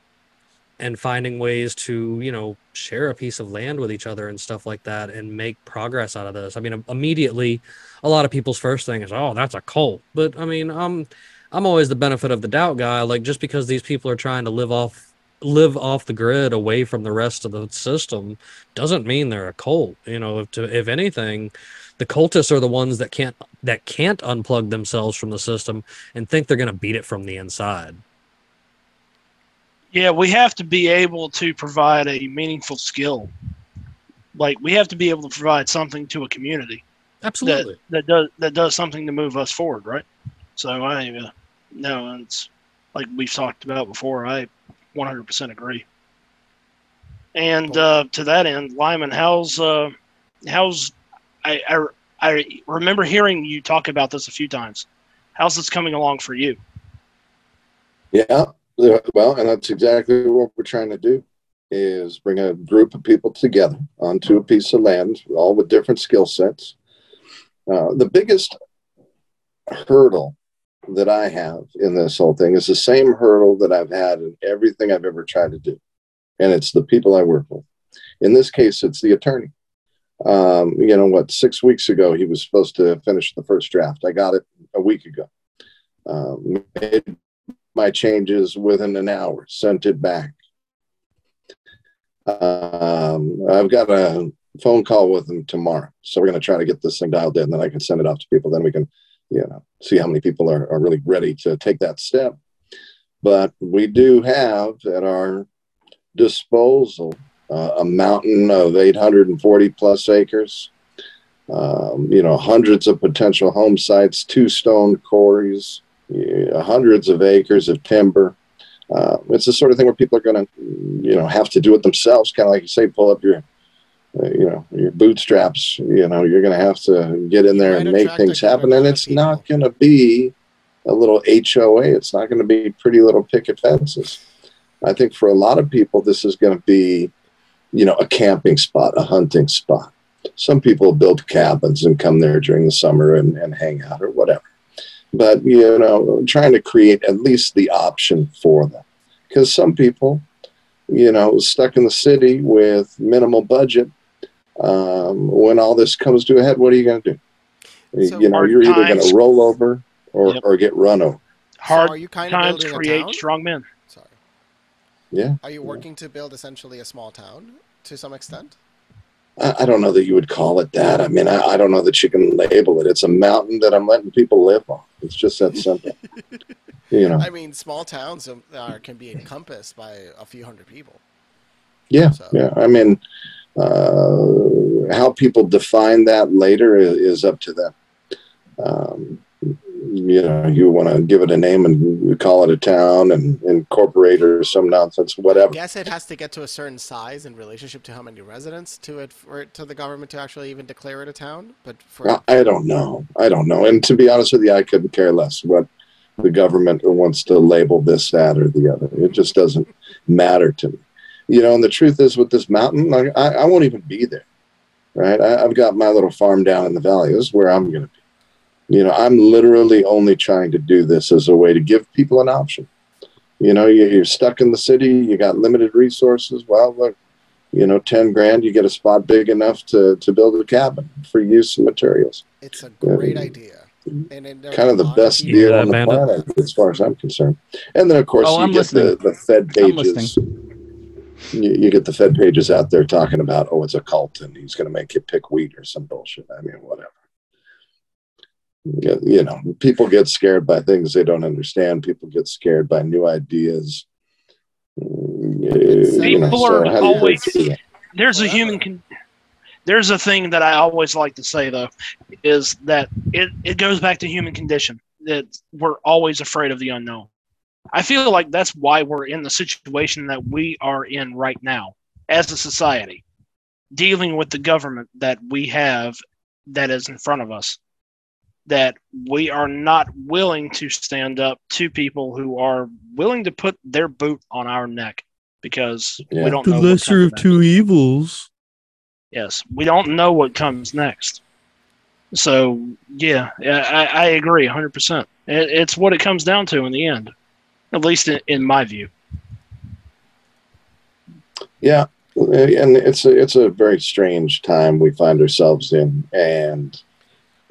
and finding ways to you know share a piece of land with each other and stuff like that and make progress out of this. I mean immediately a lot of people's first thing is oh that's a cult. But i mean i'm i'm always the benefit of the doubt guy like just because these people are trying to live off live off the grid away from the rest of the system doesn't mean they're a cult. You know if to, if anything the cultists are the ones that can't that can't unplug themselves from the system and think they're going to beat it from the inside Yeah, we have to be able to provide a meaningful skill. Like we have to be able to provide something to a community absolutely that does that does something to move us forward, right? So I uh, no, it's like we've talked about before. I 100% agree. And uh, to that end, Lyman, how's uh, how's I, I I remember hearing you talk about this a few times. How's this coming along for you? Yeah, yeah, well, and that's exactly what we're trying to do is bring a group of people together onto a piece of land, all with different skill sets. Uh, the biggest hurdle that I have in this whole thing is the same hurdle that I've had in everything I've ever tried to do, and it's the people I work with. In this case, it's the attorney. Um, you know what? Six weeks ago, he was supposed to finish the first draft. I got it a week ago. Um, made my changes within an hour, sent it back. Um, I've got a phone call with them tomorrow. So we're going to try to get this thing dialed in. Then I can send it off to people. Then we can, you know, see how many people are, are really ready to take that step. But we do have at our disposal uh, a mountain of 840 plus acres. Um, you know, hundreds of potential home sites, two stone quarries, hundreds of acres of timber. Uh, it's the sort of thing where people are going to, you know, have to do it themselves. Kind of like you say, pull up your, uh, you know, your bootstraps. You know, you're going to have to get in there and make things happen. And it's not going to be a little HOA. It's not going to be pretty little picket fences. I think for a lot of people, this is going to be, you know, a camping spot, a hunting spot. Some people build cabins and come there during the summer and, and hang out or whatever. But, you know, trying to create at least the option for them. Because some people, you know, stuck in the city with minimal budget, um, when all this comes to a head, what are you going to do? So you know, you're either going to roll over or, Yep. or get run over. Hard so are you kind of times building create strong men. Sorry. Yeah. Are you working to build essentially a small town to some extent? I, don't know that you would call it that. I mean, I, I don't know that you can label it. It's a mountain that I'm letting people live on. It's just that simple. you know, I mean, small towns are, can be encompassed by a few hundred people. yeah, So- yeah. I mean, uh, how people define that later is, is up to them. Um, you know, you want to give it a name and call it a town and incorporate or some nonsense, whatever. I guess it has to get to a certain size in relationship to how many residents to it for it to the government to actually even declare it a town. But for I I don't know. I don't know. And to be honest with you, I couldn't care less what the government wants to label this, that, or the other. It just doesn't matter to me. You know, and the truth is with this mountain, like, I, I won't even be there. Right. I, I've got my little farm down in the valley. This is where I'm going to be. You know, I'm literally only trying to do this as a way to give people an option. You know, you- you're stuck in the city, you got limited resources. Well, look, you know, 10 grand, you get a spot big enough to, to build a cabin for use and materials it's a great idea. And then kind of the best people- Yeah, deal on the Bandit. planet as far as I'm concerned. And then of course Oh, you I'm get the, listening. the Fed pages. You, you get the Fed pages out there talking about oh it's a cult and he's going to make you pick wheat or some bullshit. I mean whatever. Y- you know, people get scared by things they don't understand. People get scared by new ideas. Mm, you know, People so are how do you always- break through that? there's a human con- there's a thing that I always like to say though is that it, it goes back to human condition that we're always afraid of the unknown. I feel like that's why we're in the situation that we are in right now as a society, dealing with the government that we have that is in front of us. That we are not willing to stand up to people who are willing to put their boot on our neck because Yeah. we don't The know. what lesser comes of next. two evils. Yes, we don't know what comes next. So yeah, yeah, I, I agree 100. percent it, It's what it comes down to in the end, at least in, in my view. Yeah, and it's a, it's a very strange time we find ourselves in, and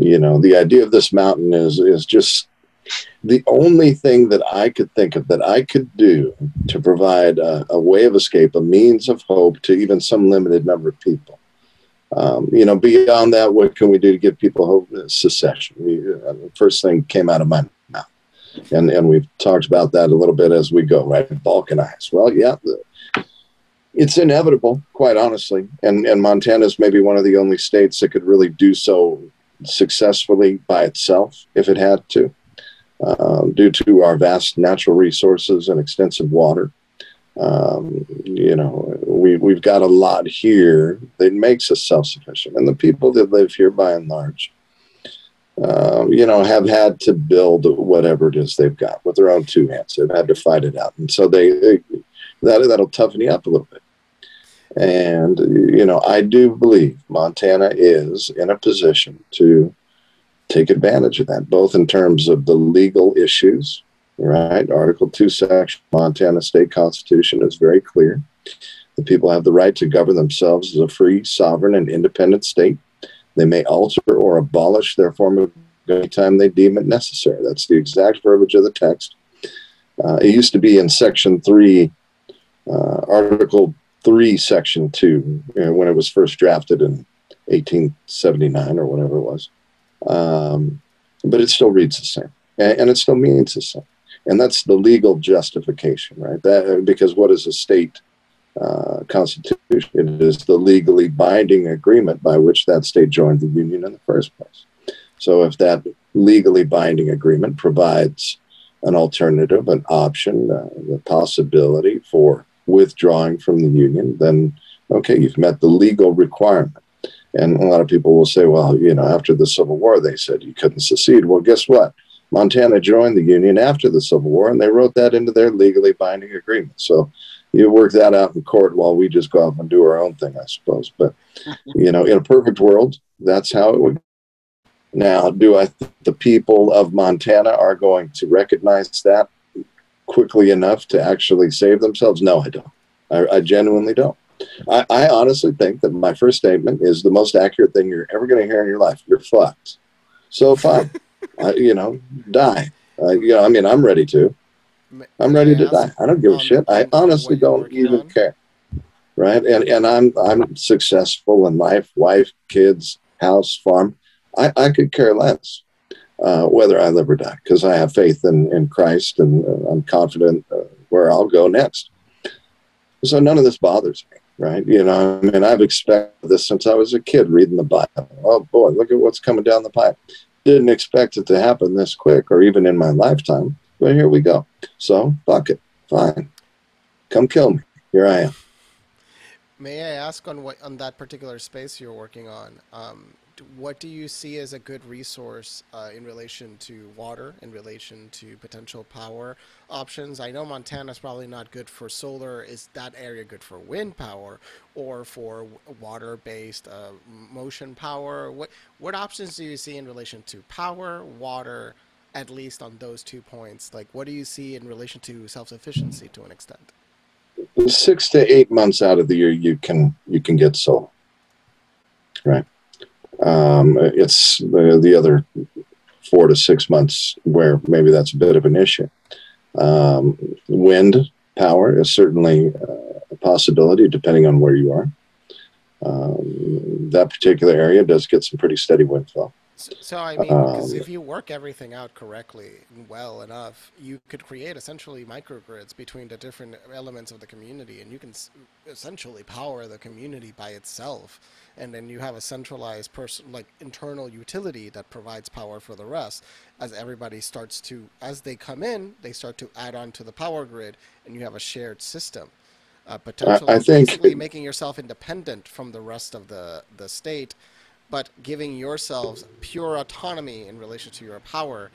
you know the idea of this mountain is is just the only thing that I could think of that I could do to provide a, a way of escape, a means of hope to even some limited number of people. Um, you know, beyond that, what can we do to give people hope? Secession. We, uh, first thing came out of my mouth, and and we've talked about that a little bit as we go. Right, balkanize. Well, yeah, the, it's inevitable, quite honestly. And and Montana is maybe one of the only states that could really do so successfully by itself if it had to, um, due to our vast natural resources and extensive water. Um, you know, we we've got a lot here that makes us self sufficient, and the people that live here, by and large. Um, you know, have had to build whatever it is they've got with their own two hands. They've had to fight it out, and so they, they that that'll toughen you up a little bit. And you know, I do believe Montana is in a position to take advantage of that, both in terms of the legal issues. Right, Article Two, Section Montana State Constitution is very clear. The people have the right to govern themselves as a free, sovereign, and independent state. They may alter or abolish their form of government anytime they deem it necessary. That's the exact verbiage of the text. Uh, it used to be in Section Three uh, Article 3, Section 2, you know, when it was first drafted in 1879 or whatever it was. Um, but it still reads the same and, and it still means the same. And that's the legal justification, right? That, because what is a state uh, constitution? It is the legally binding agreement by which that state joined the union in the first place. So if that legally binding agreement provides an alternative, an option, uh, the possibility for withdrawing from the union, then okay, you've met the legal requirement. And a lot of people will say, well, you know, after the Civil War, they said you couldn't secede. Well, guess what? Montana joined the union after the Civil War, and they wrote that into their legally binding agreement. So you work that out in court while we just go off and do our own thing, I suppose. But, mm-hmm. you know, in a perfect world, that's how it would. Now, do I think the people of Montana are going to recognize that quickly enough to actually save themselves? No, I don't. I, I genuinely don't. I, I honestly think that my first statement is the most accurate thing you're ever going to hear in your life. You're fucked. So fine, I, you know, die. Uh, you know, I mean, I'm ready to. I'm ready to die. I don't give a shit. I honestly don't even care. Right? And and I'm I'm successful in life, wife, kids, house, farm. I, I could care less uh, whether I live or die because I have faith in, in Christ and uh, I'm confident uh, where I'll go next. So none of this bothers me, right? You know, I mean, I've expected this since I was a kid reading the Bible. Oh boy, look at what's coming down the pipe. Didn't expect it to happen this quick or even in my lifetime, but here we go. So fuck it, fine. Come kill me. Here I am. May I ask on what on that particular space you're working on? Um, what do you see as a good resource uh, in relation to water, in relation to potential power options? I know Montana's probably not good for solar. Is that area good for wind power or for water-based uh, motion power? What what options do you see in relation to power, water? At least on those two points, like what do you see in relation to self-sufficiency to an extent? six to eight months out of the year you can you can get solar right um, it's the, the other four to six months where maybe that's a bit of an issue. Um, wind power is certainly uh, a possibility depending on where you are. Um, that particular area does get some pretty steady wind flow So, I mean, Um, if you work everything out correctly and well enough, you could create essentially microgrids between the different elements of the community, and you can essentially power the community by itself. And then you have a centralized person, like internal utility that provides power for the rest. As everybody starts to, as they come in, they start to add on to the power grid, and you have a shared system. Uh, potentially, think- basically making yourself independent from the rest of the the state but giving yourselves pure autonomy in relation to your power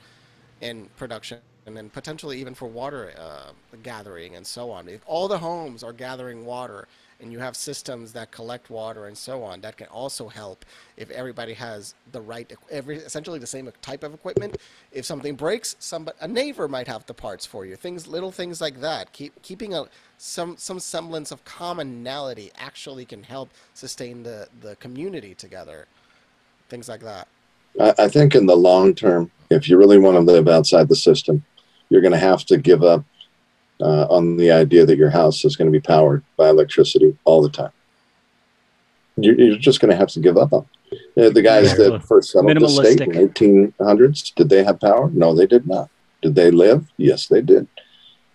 in production and then potentially even for water uh, gathering and so on. If all the homes are gathering water and you have systems that collect water and so on, that can also help if everybody has the right, every essentially the same type of equipment. If something breaks, some a neighbor might have the parts for you. Things, little things like that. Keep keeping a some some semblance of commonality actually can help sustain the the community together. Things like that. I, I think in the long term, if you really want to live outside the system, you're going to have to give up uh, on the idea that your house is going to be powered by electricity all the time. You're, you're just going to have to give up on. Uh, the guys Yeah. that first settled the state in Minimalistic. 1800s, did they have power? No, they did not. Did they live? Yes, they did.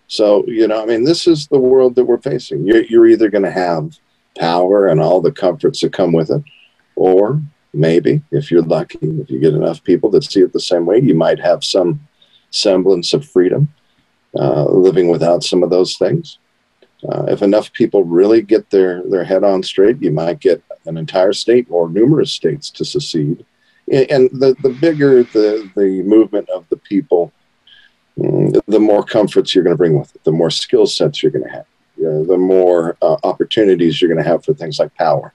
So you know, I mean, this is the world that we're facing. You're, you're either going to have power and all the comforts that come with it, or maybe if you're lucky if you get enough people that see it the same way you might have some semblance of freedom uh, living without some of those things. Uh, if enough people really get their their head on straight you might get an entire state or numerous states to secede. And the, the bigger the, the movement of the people mm, the more comforts you're going to bring with it the more skill sets you're going to have uh, the more uh, opportunities you're going to have for things like power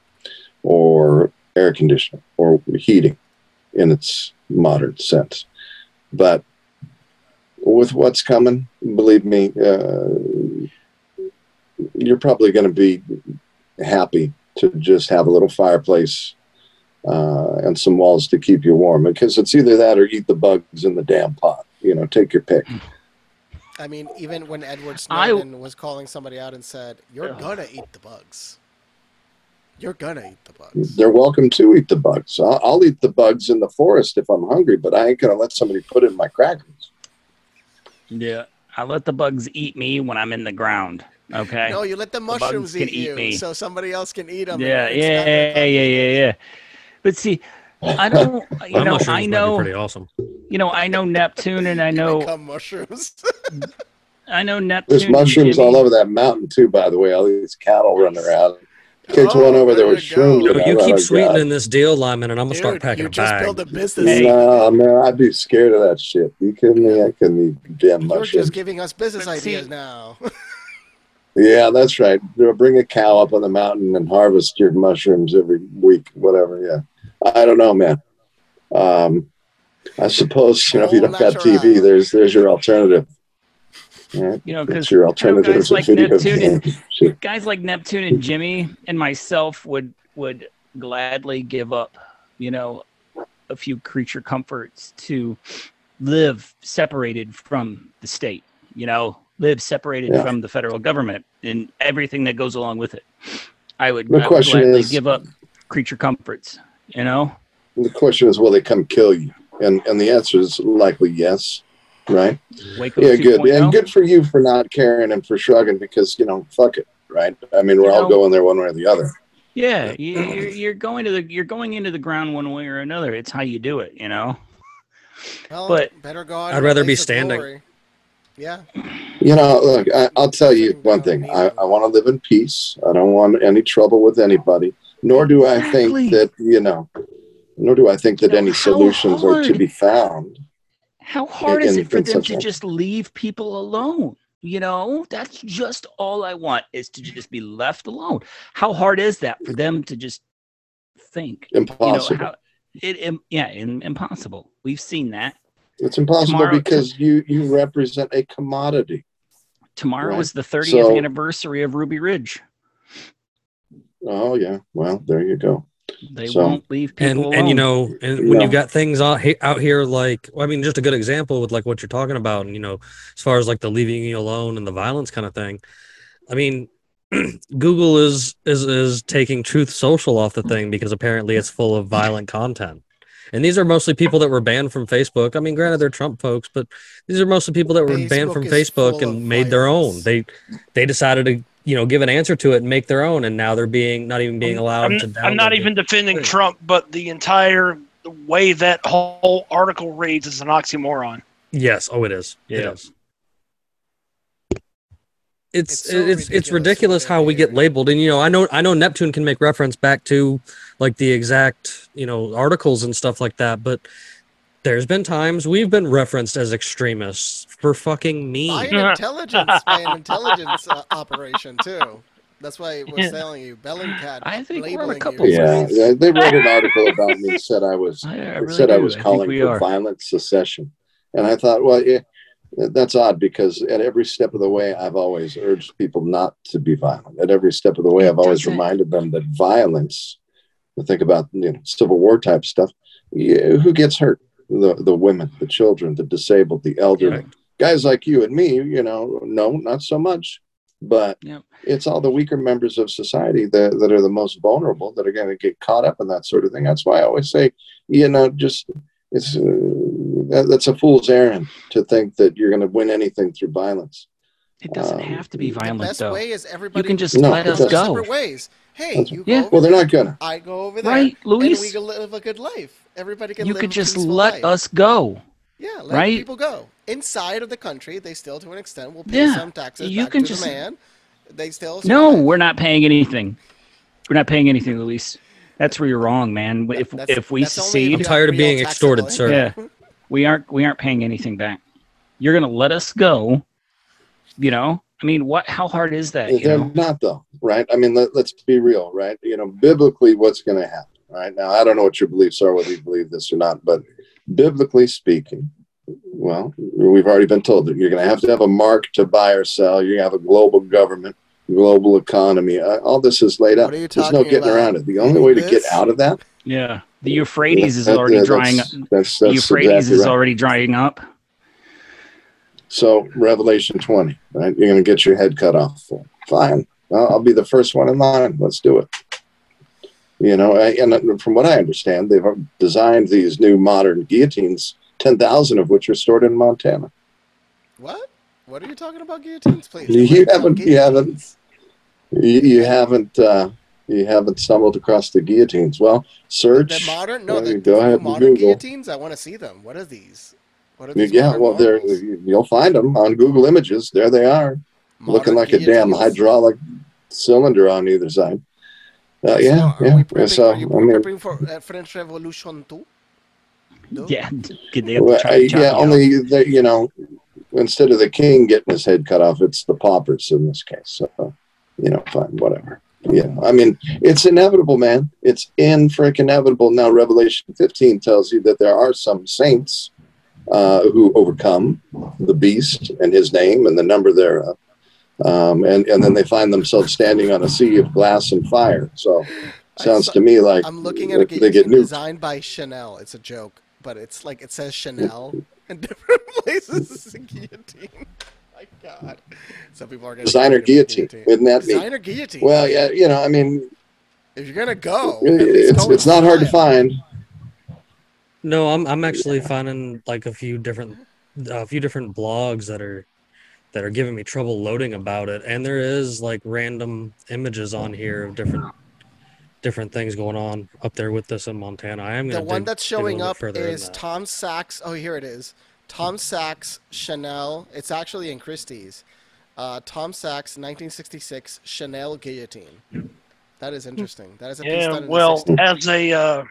or air conditioning or heating in its modern sense. But with what's coming, believe me, uh, you're probably going to be happy to just have a little fireplace uh, and some walls to keep you warm because it's either that or eat the bugs in the damn pot. You know, take your pick. I mean, even when Edward I- Snowden was calling somebody out and said, "You're Ugh. gonna eat the bugs. You're gonna eat the bugs." They're welcome to eat the bugs. I'll, I'll eat the bugs in the forest if I'm hungry, but I ain't going to let somebody put in my crackers. Yeah. I let the bugs eat me when I'm in the ground. Okay. No, you let the mushrooms can eat, eat you, me. so somebody else can eat them. yeah, yeah, yeah, yeah, yeah, yeah. But see, I don't. You know, I know. pretty awesome. You know, I know Neptune, and I know, Become mushrooms. I know Neptune. There's mushrooms all over that mountain too, by the way. All these cattle running around. Kids Oh, one over there there with you go. shrooms. Yo, you keep God. sweetening this deal, Lyman, and I'm gonna start packing you a just bag. built a business. Hey. No, man, I'd be scared of that shit. You kidding me? I couldn't eat damn You're mushrooms. just giving us business But see- ideas now. Yeah, that's right. Bring a cow up on the mountain and harvest your mushrooms every week, whatever. Yeah, I don't know, man. Um, I suppose you know if you don't got natural. TV, there's there's your alternative. Right, You know, because your alternative guys like Neptune and-. Guys like Neptune and Jimmy and myself would would gladly give up, you know, a few creature comforts to live separated from the state. You know, live separated Yeah. from the federal government and everything that goes along with it. I would, The I would gladly is- give up creature comforts. You know, The question is, will they come kill you? And and the answer is likely yes. Right? Waco Yeah, good. 2.0. And good for you for not caring and for shrugging because you know, fuck it. Right? I mean, we're You all know- going there one way or the other. Yeah, you- you're, you're going to the you're going into the ground one way or another. It's how you do it. You know. Well, But- better go. I'd rather be standing. glory. Yeah. You know, look, I, I'll tell you one thing. I. I want to live in peace. I don't want any trouble with anybody. Nor do I think that, you know, nor do I think that You know, any how solutions are to be found. How hard is it for them to just leave people alone? You know, that's just all I want is to just be left alone. How hard is that for them to just think? Impossible. You know, how it, yeah, im- impossible. We've seen that. it's impossible tomorrow- because you you represent a commodity. Tomorrow Right. was the 30th So- anniversary of Ruby Ridge. Oh yeah. Well, there you go. They So- won't leave people and alone. and you know and when No. you've got things out, out here like well, i mean just a good example with like what you're talking about and you know as far as like the leaving you alone and the violence kind of thing i mean google is is is taking truth social off the thing because apparently it's full of violent content And these are mostly people that were banned from Facebook. I mean, granted, they're Trump folks, but these are mostly people that were banned from Facebook and of made their own. They they decided to you know give an answer to it and make their own, and now they're being not even being allowed I'm, to. I'm not download it. even defending Right. Trump, but the entire way that whole article reads is an oxymoron. Yes. Oh, it is. It Yeah. is. It's It's so it's it's ridiculous ridiculous how we get labeled, and you know I know I know Neptune can make reference back to like the exact you know articles and stuff like that, but there's been times we've been referenced as extremists for fucking me. By an intelligence, by an intelligence uh, operation too. That's why I was Yeah. telling you, Bellingcat. I think we're on a labeling couple you. Yeah, yeah, they wrote an article about me. Said I was I, I really said I do. was I think calling we for are. violent secession, and I thought, well, yeah, that's odd because at every step of the way, I've always urged people not to be violent. At every step of the way, I've always doesn't- reminded them that violence. Think about you know Civil War type stuff. Yeah, who gets hurt? The the women, the children, the disabled, the elderly. Guys like you and me, you know, no, not so much. But Yep. it's all the weaker members of society that, that are the most vulnerable that are going to get caught up in that sort of thing. That's why I always say, you know, just it's uh, that, that's a fool's errand to think that you're going to win anything through violence. It doesn't Um, have to be the The violent best though. way is everybody. You can just No, let us go. Separate ways. Hey, That's- you go. Yeah. over Well, they're not gonna. I go over there. Right, And we Luis? can live a good life. Everybody can. You live could a just let life. us go. Yeah, let right? people go inside of the country. They still, to an extent, will pay Yeah, some taxes you back can to just- the man. They still. No, survive. we're not paying anything. We're not paying anything, Luis. That's where you're wrong, man. That- If if we that's only if secede, I'm tired of being taxable extorted, sir. Yeah, we aren't we aren't paying anything back. You're gonna let us go. You know, I mean, what? How hard is that? You They're know, not though, right? I mean, let, let's be real, right? You know, biblically, what's going to happen, right? Now, I don't know what your beliefs are, whether you believe this or not, but biblically speaking, well, we've already been told that you're going to have to have a mark to buy or sell. You have a global government, global economy. Uh, all this is laid out. What are you There's no getting about? around it. The only way to get out of that, yeah. The Euphrates is already that- drying. Up. that's, The that's Euphrates exactly is right. already drying up. So Revelation 20, right? You're going to get your head cut off. Fine. I'll, I'll be the first one in line. Let's do it. You know, and from what I understand, they've designed these new modern guillotines, 10,000 of which are stored in Montana. What? What are you talking about guillotines, please? You haven't- you haven't-? You, you haven't, uh, you haven't stumbled across the guillotines. Well, search. The modern? No, uh, the, go ahead modern Google. guillotines. I want to see them. What are these? What are these? Yeah, modern well, there models? you'll find them on Google Images. There they are. looking Modern like a damn hydraulic cylinder on either side. Uh, So yeah, are yeah. we prepping, So are you I mean, prepping for uh, French Revolution too? No? Yeah, Did to well, try uh, yeah. Only the, you know, instead of the king getting his head cut off, it's the paupers in this case. So you know, fine, whatever. Yeah, I mean, it's inevitable, man. It's in freaking inevitable. Now, Revelation 15 tells you that there are some saints uh, who overcome the beast and his name and the number thereof. Um, and, and then they find themselves standing on a sea of glass and fire. So, sounds saw- to me like I'm looking at a they get guillotine nuked. designed by Chanel. It's a joke, but it's like it says Chanel in different places. It's a guillotine. My God, some people are Designer be afraid of a guillotine. Isn't that? Designer guillotine. Well, yeah, you know, I mean, if you're gonna go, it's, go it's not hard to find. No, I'm I'm actually finding like a few different a few different blogs that are that are giving me trouble loading about it, and there is like random images on here of different different things going on up there with this in Montana. I am The gonna one dig- that's dig a showing up further is that. Tom Sachs. Oh, here it is. Tom Sachs Chanel. It's actually in Christie's. Uh, Tom Sachs, 1966 Chanel guillotine. That is interesting. That is a piece Yeah, done in well, 60s. as a uh,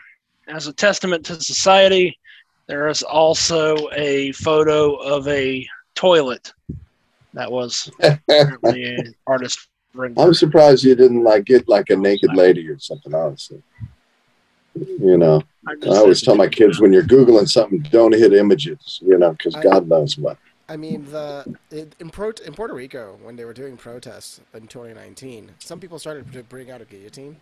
as a testament to society, there is also a photo of a toilet that was apparently an artist rendering. I'm surprised you didn't like get like a naked lady or something. Honestly, you know, I I always tell my to kids when you're googling something, don't hit images. You know, because God knows what. I mean, the it, in, Pro, in Puerto Rico when they were doing protests in 2019, some people started to bring out a guillotine,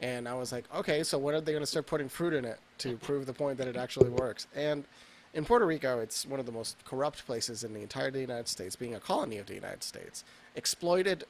and I was like, okay, so when are they going to start putting fruit in it to prove the point that it actually works? And in Puerto Rico, it's one of the most corrupt places in the entire United States, being a colony of the United States, exploited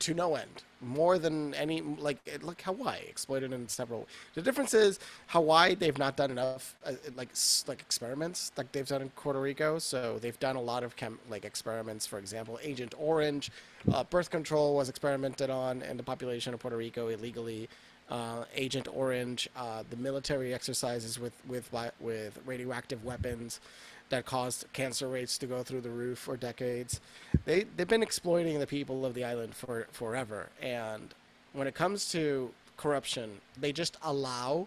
to no end, more than any like like Hawaii exploited in several. The difference is Hawaii they've not done enough uh, like like experiments like they've done in Puerto Rico. So they've done a lot of chem like experiments. For example, Agent Orange, uh, birth control was experimented on in the population of Puerto Rico illegally. Uh, Agent Orange, uh, the military exercises with with with radioactive weapons that caused cancer rates to go through the roof for decades. They they've been exploiting the people of the island for forever. And when it comes to corruption, they just allow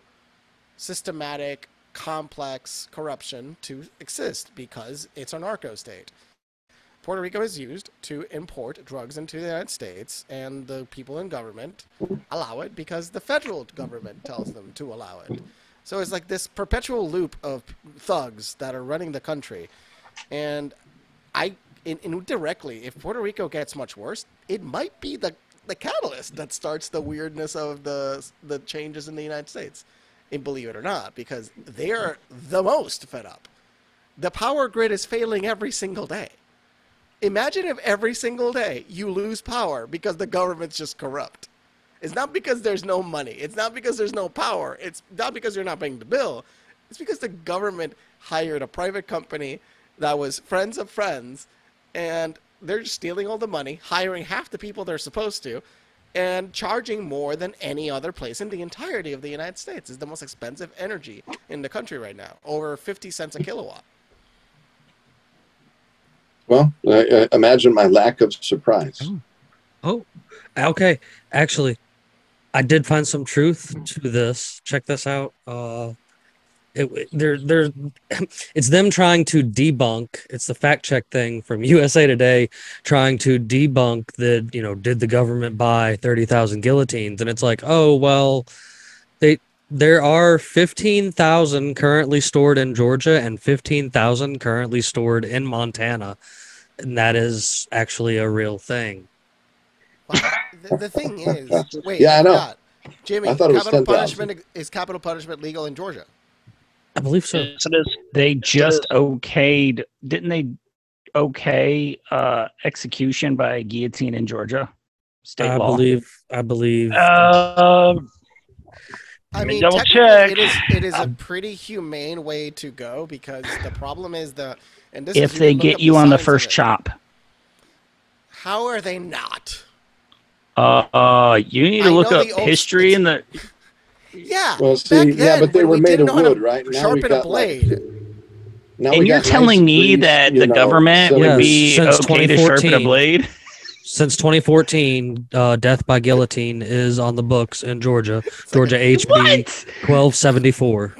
systematic, complex corruption to exist because it's a narco state. Puerto Rico is used to import drugs into the United States, and the people in government allow it because the federal government tells them to allow it. So it's like this perpetual loop of thugs that are running the country. And I, in, indirectly, if Puerto Rico gets much worse, it might be the, the catalyst that starts the weirdness of the, the changes in the United States. And believe it or not, because they are the most fed up. The power grid is failing every single day. Imagine if every single day you lose power because the government's just corrupt. It's not because there's no money. It's not because there's no power. It's not because you're not paying the bill. It's because the government hired a private company that was friends of friends and they're stealing all the money, hiring half the people they're supposed to, and charging more than any other place in the entirety of the United States. It's the most expensive energy in the country right now, over 50 cents a kilowatt. Well, I, I imagine my lack of surprise. Oh, okay. Actually, I did find some truth to this. Check this out. Uh, it they're they're it's them trying to debunk. It's the fact check thing from USA Today trying to debunk that you know did the government buy thirty thousand guillotines? And it's like, oh well, they there are fifteen thousand currently stored in Georgia and fifteen thousand currently stored in Montana, and that is actually a real thing. The, the thing is, wait, Yeah, I know. Scott, Jimmy, I thought it was capital 10,000. punishment is capital punishment legal in Georgia? I believe so. Yes, it is. They just okayed, didn't they? Okay, uh, execution by guillotine in Georgia, state I law. believe. I believe. Um, I Let me mean, double check. it is it is a pretty humane way to go because the problem is the and this is if you they get you the on the first chop, How are they not? uh, uh, you need to I look up the history in the. Yeah. Well, back see, yeah, then, but they were we made didn't of know how to wood, right? Now we Sharpen a got like, blade. now and you're telling nice me grease, that the know, government so- would be since okay to sharpen a blade? Since 2014, uh, death by guillotine is on the books in Georgia. Georgia HB What? 1274.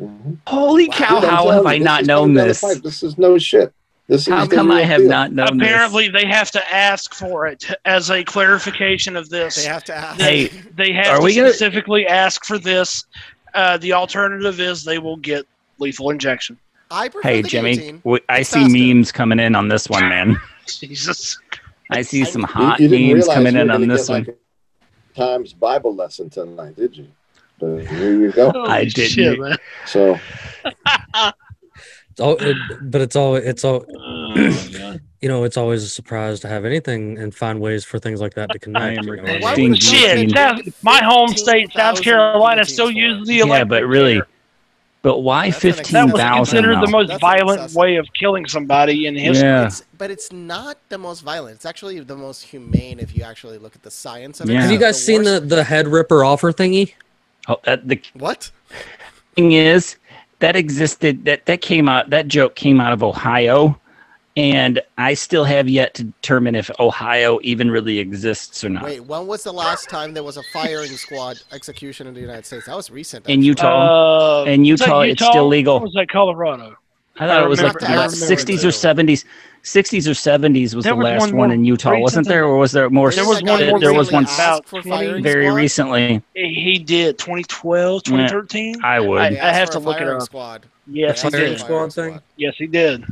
Mhm. Holy Wow. cow! Dude, How have I not is known coming down the this? This is no shit. This How is come I have deal. not known apparently, they have to ask for it as a clarification of this. They have to ask. Hey, They have Are to we gonna- specifically ask for this. Uh, the alternative is they will get lethal injection. I Hey Jimmy, guillotine. w- I It's see faster. memes coming in on this one, man. Jesus. I see some mean- You- hot you, memes coming in on this one. like, Times Bible lesson tonight, did you? But here you go. I didn't. shit. So It's all, it, but it's all, it's all, Oh, you know, it's always a surprise to have anything and find ways for things like that to connect. am you know? Why would Shit, South- my home state, South Carolina, still uses for? the Yeah, but really, but why That's an That fifteen was excessive considered the most That's violent way of killing somebody in history. Yeah. It's, but it's not the most violent. It's actually the most humane if you actually look at the science of it. Yeah. Have you The guys seen the, the head ripper offer thingy? Oh, that, the what? thing is, that existed. That that came out. That joke came out of Ohio, and I still have yet to determine if Ohio even really exists or not. Wait, when was the last time there was a firing squad execution in the United States? That was recent. In. Utah, Uh, In was that Utah, it's still legal. Or was that Colorado? I thought I it was like the sixties too. or seventies. Sixties or seventies was There the was last one one, in Utah, wasn't there? Or was there more? There was one more there was one about for 20 firing very squad? recently. He he did 2012, 2013. I would, I- He asked have to look it firing up. Squad. Yes, He he asked for a did. Squad thing? Yes, he did.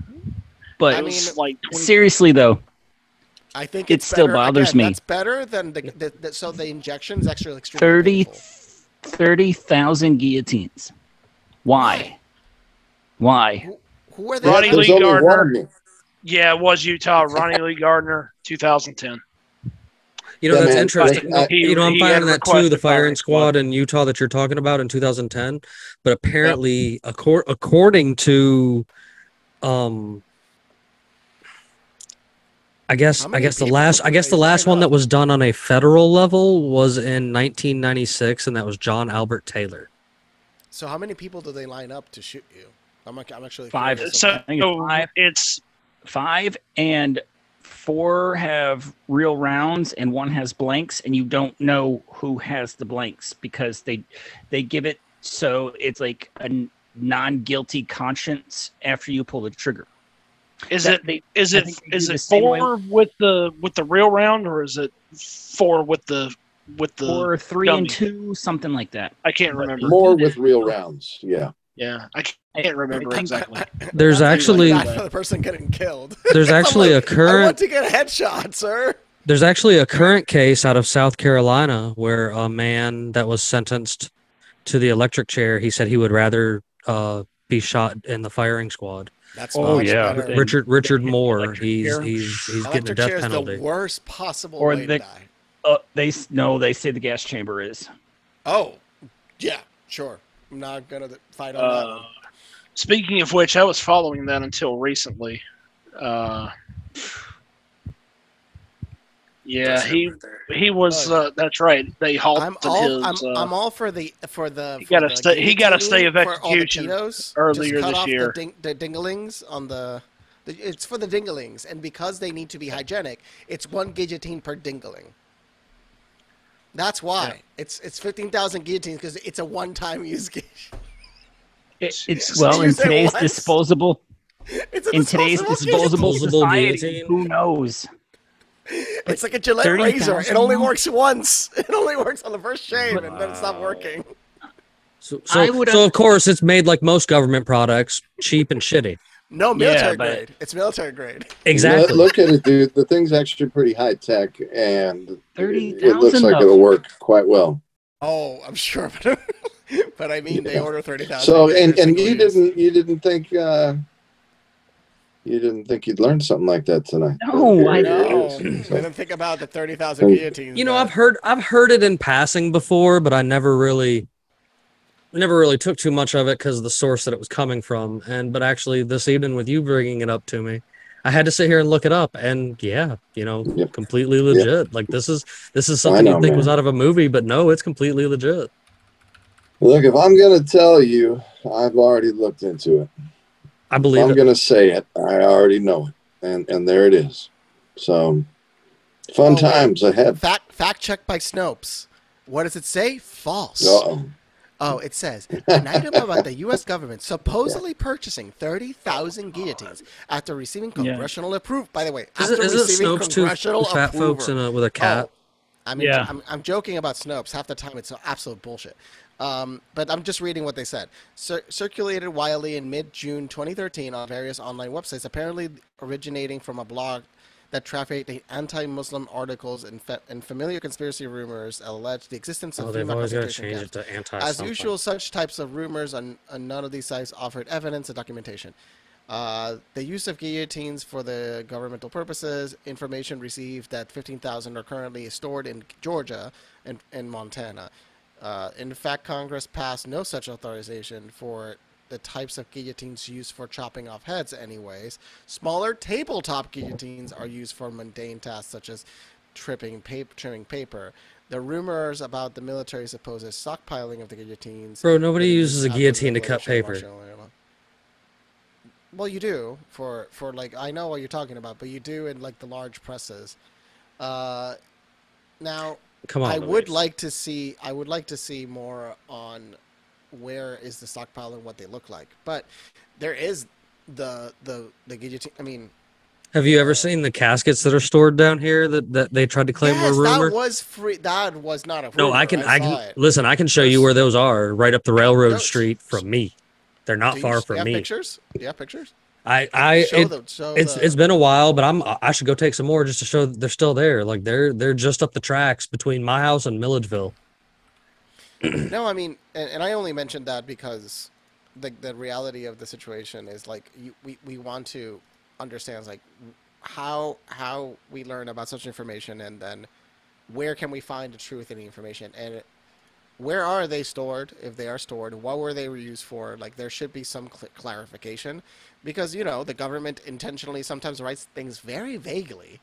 but I mean, like seriously though, I think It still better- bothers again, me. That's better than the, the, the so the injection is actually extremely 30 painful. 30,000 guillotines. Why? Why? Who, who are they? Ronnie there's Lee only Gardner. One of me. Yeah, it was Utah. Ronnie Lee Gardner, 2010. You know, Yeah, that's man, interesting. I- you know, I'm finding that too, the firing firing squad. squad in Utah that you're talking about in 2010. But apparently, accor- according to, um, I guess I guess the last I guess the last line one that was done on a federal level was in 1996, and that was John Albert Taylor. So how many people do they line up to shoot you? I'm, I'm actually Five. curious So of that. think it's five. it's Five and four have real rounds and one has blanks, and you don't know who has the blanks because they they give it so it's like a non-guilty conscience after you pull the trigger. is That it they- is I it think they is do it the way- four with the with the real round or is it four with the with the or three dummy. and two, something like that. I can't remember. More with real rounds. Yeah. Yeah, I can't remember exactly. There's actually not the person getting killed. there's I'm actually a like, I current want to get a headshot, sir. There's actually a current case out of South Carolina where a man that was sentenced to the electric chair, he said he would rather uh, be shot in the firing squad. That's Oh, yeah. better. Richard Richard Moore, he's chair. he's he's getting a death penalty. the worst possible Or way the- to die. Uh, they no, they say the gas chamber is. Oh, yeah, sure. I'm not gonna fight on that Uh, one. speaking of which, I was following that until recently. Uh, yeah, he he was. Uh, that's right. They halted I'm all his. I'm, uh, I'm all for the for the. He got a stay- he got a stay of guillotine all the execution pedos. earlier Just cut this off year. The, ding, the dinglings on the, the. It's for the dinglings, and because they need to be hygienic, it's one guillotine per dingling. That's why it's it's fifteen thousand guillotines because it's a one-time use. gu- It, it's well in today's disposable It's a in today's disposable disposable, Disposable society. guillotine. Who knows? guillotine. It's like a Gillette 30,000 razor. It only works once. It only works on the first shave, and then it's not working. So, so, so of course it's made like most government products, cheap and shitty. No Yeah, military but- grade. It's military grade. Exactly. Look, look at it, dude. The thing's actually pretty high tech, and it, it looks like though. it'll work quite well. Oh, I'm sure, but, but I mean, they order thirty thousand. So, and and you didn't you didn't think uh, you didn't think you'd learn something like that tonight? No, But I here it I So, didn't think about the thirty thousand And- guillotines. You know, that- I've heard I've heard it in passing before, but I never really never really took too much of it because of the source that it was coming from. And but actually, this evening with you bringing it up to me, I had to sit here and look it up. And yeah, you know, Yep. completely legit. Like this is this is something know, you'd think was out of a movie, but no, it's completely legit. Look, if I'm gonna tell you, I've already looked into it. I If believe I'm it. gonna say it, I already know it, and and there it is. So, fun Oh, wait. times ahead. fact fact check by Snopes. What does it say? False. Uh-oh. Oh, it says an item about the U.S. government supposedly purchasing thirty thousand guillotines after receiving Yeah. congressional approval. By the way, Is after it, is it receiving Snopes two congressional fat approval. folks in a, with a cat? Oh, I mean, Yeah. I'm, I'm joking about Snopes. Half the time, it's absolute bullshit. Um, but I'm just reading what they said. Cir- circulated widely in mid-June 2013 on various online websites, apparently originating from a blog that trafficked anti-Muslim articles and, fa- and familiar conspiracy rumors alleged the existence of Oh, female always got to concentration camps. it to anti. As something. usual, such types of rumors on, on none of these sites offered evidence and documentation. Uh, the use of guillotines for the governmental purposes, information received that 15,000 are currently stored in Georgia and, and Montana. Uh, in fact, Congress passed no such authorization for the types of guillotines used for chopping off heads, anyways. Smaller tabletop guillotines are used for mundane tasks such as tripping paper, trimming paper. The rumors about the military's supposed stockpiling of the guillotines. Bro, nobody uses a guillotine to cut paper. Well, you do for for like I know what you're talking about, but you do in like the large presses. Uh, now, Come on, I would like to see I would like to see more on where is the stockpile and what they look like. But there is the the the guillotine. I mean, Have you ever uh, seen the caskets that are stored down here that, that they tried to claim yes, were rumor? that was free. That was not a rumor. No, I can. I, saw can it. listen. I can show you where those are, right up the railroad street from me. They're not far you from have me. Pictures? Yeah, pictures? I, I, show it, the, show it's the- it's been a while, but I'm I should go take some more just to show they're still there. Like they're they're just up the tracks between my house and Milledgeville. No, I mean, and, and I only mentioned that because the the reality of the situation is like you, we we want to understand like how how we learn about such information and then where can we find the truth in the information? And where are they stored? If they are stored what were they used for? Like there should be some cl- clarification because you know the government intentionally sometimes writes things very vaguely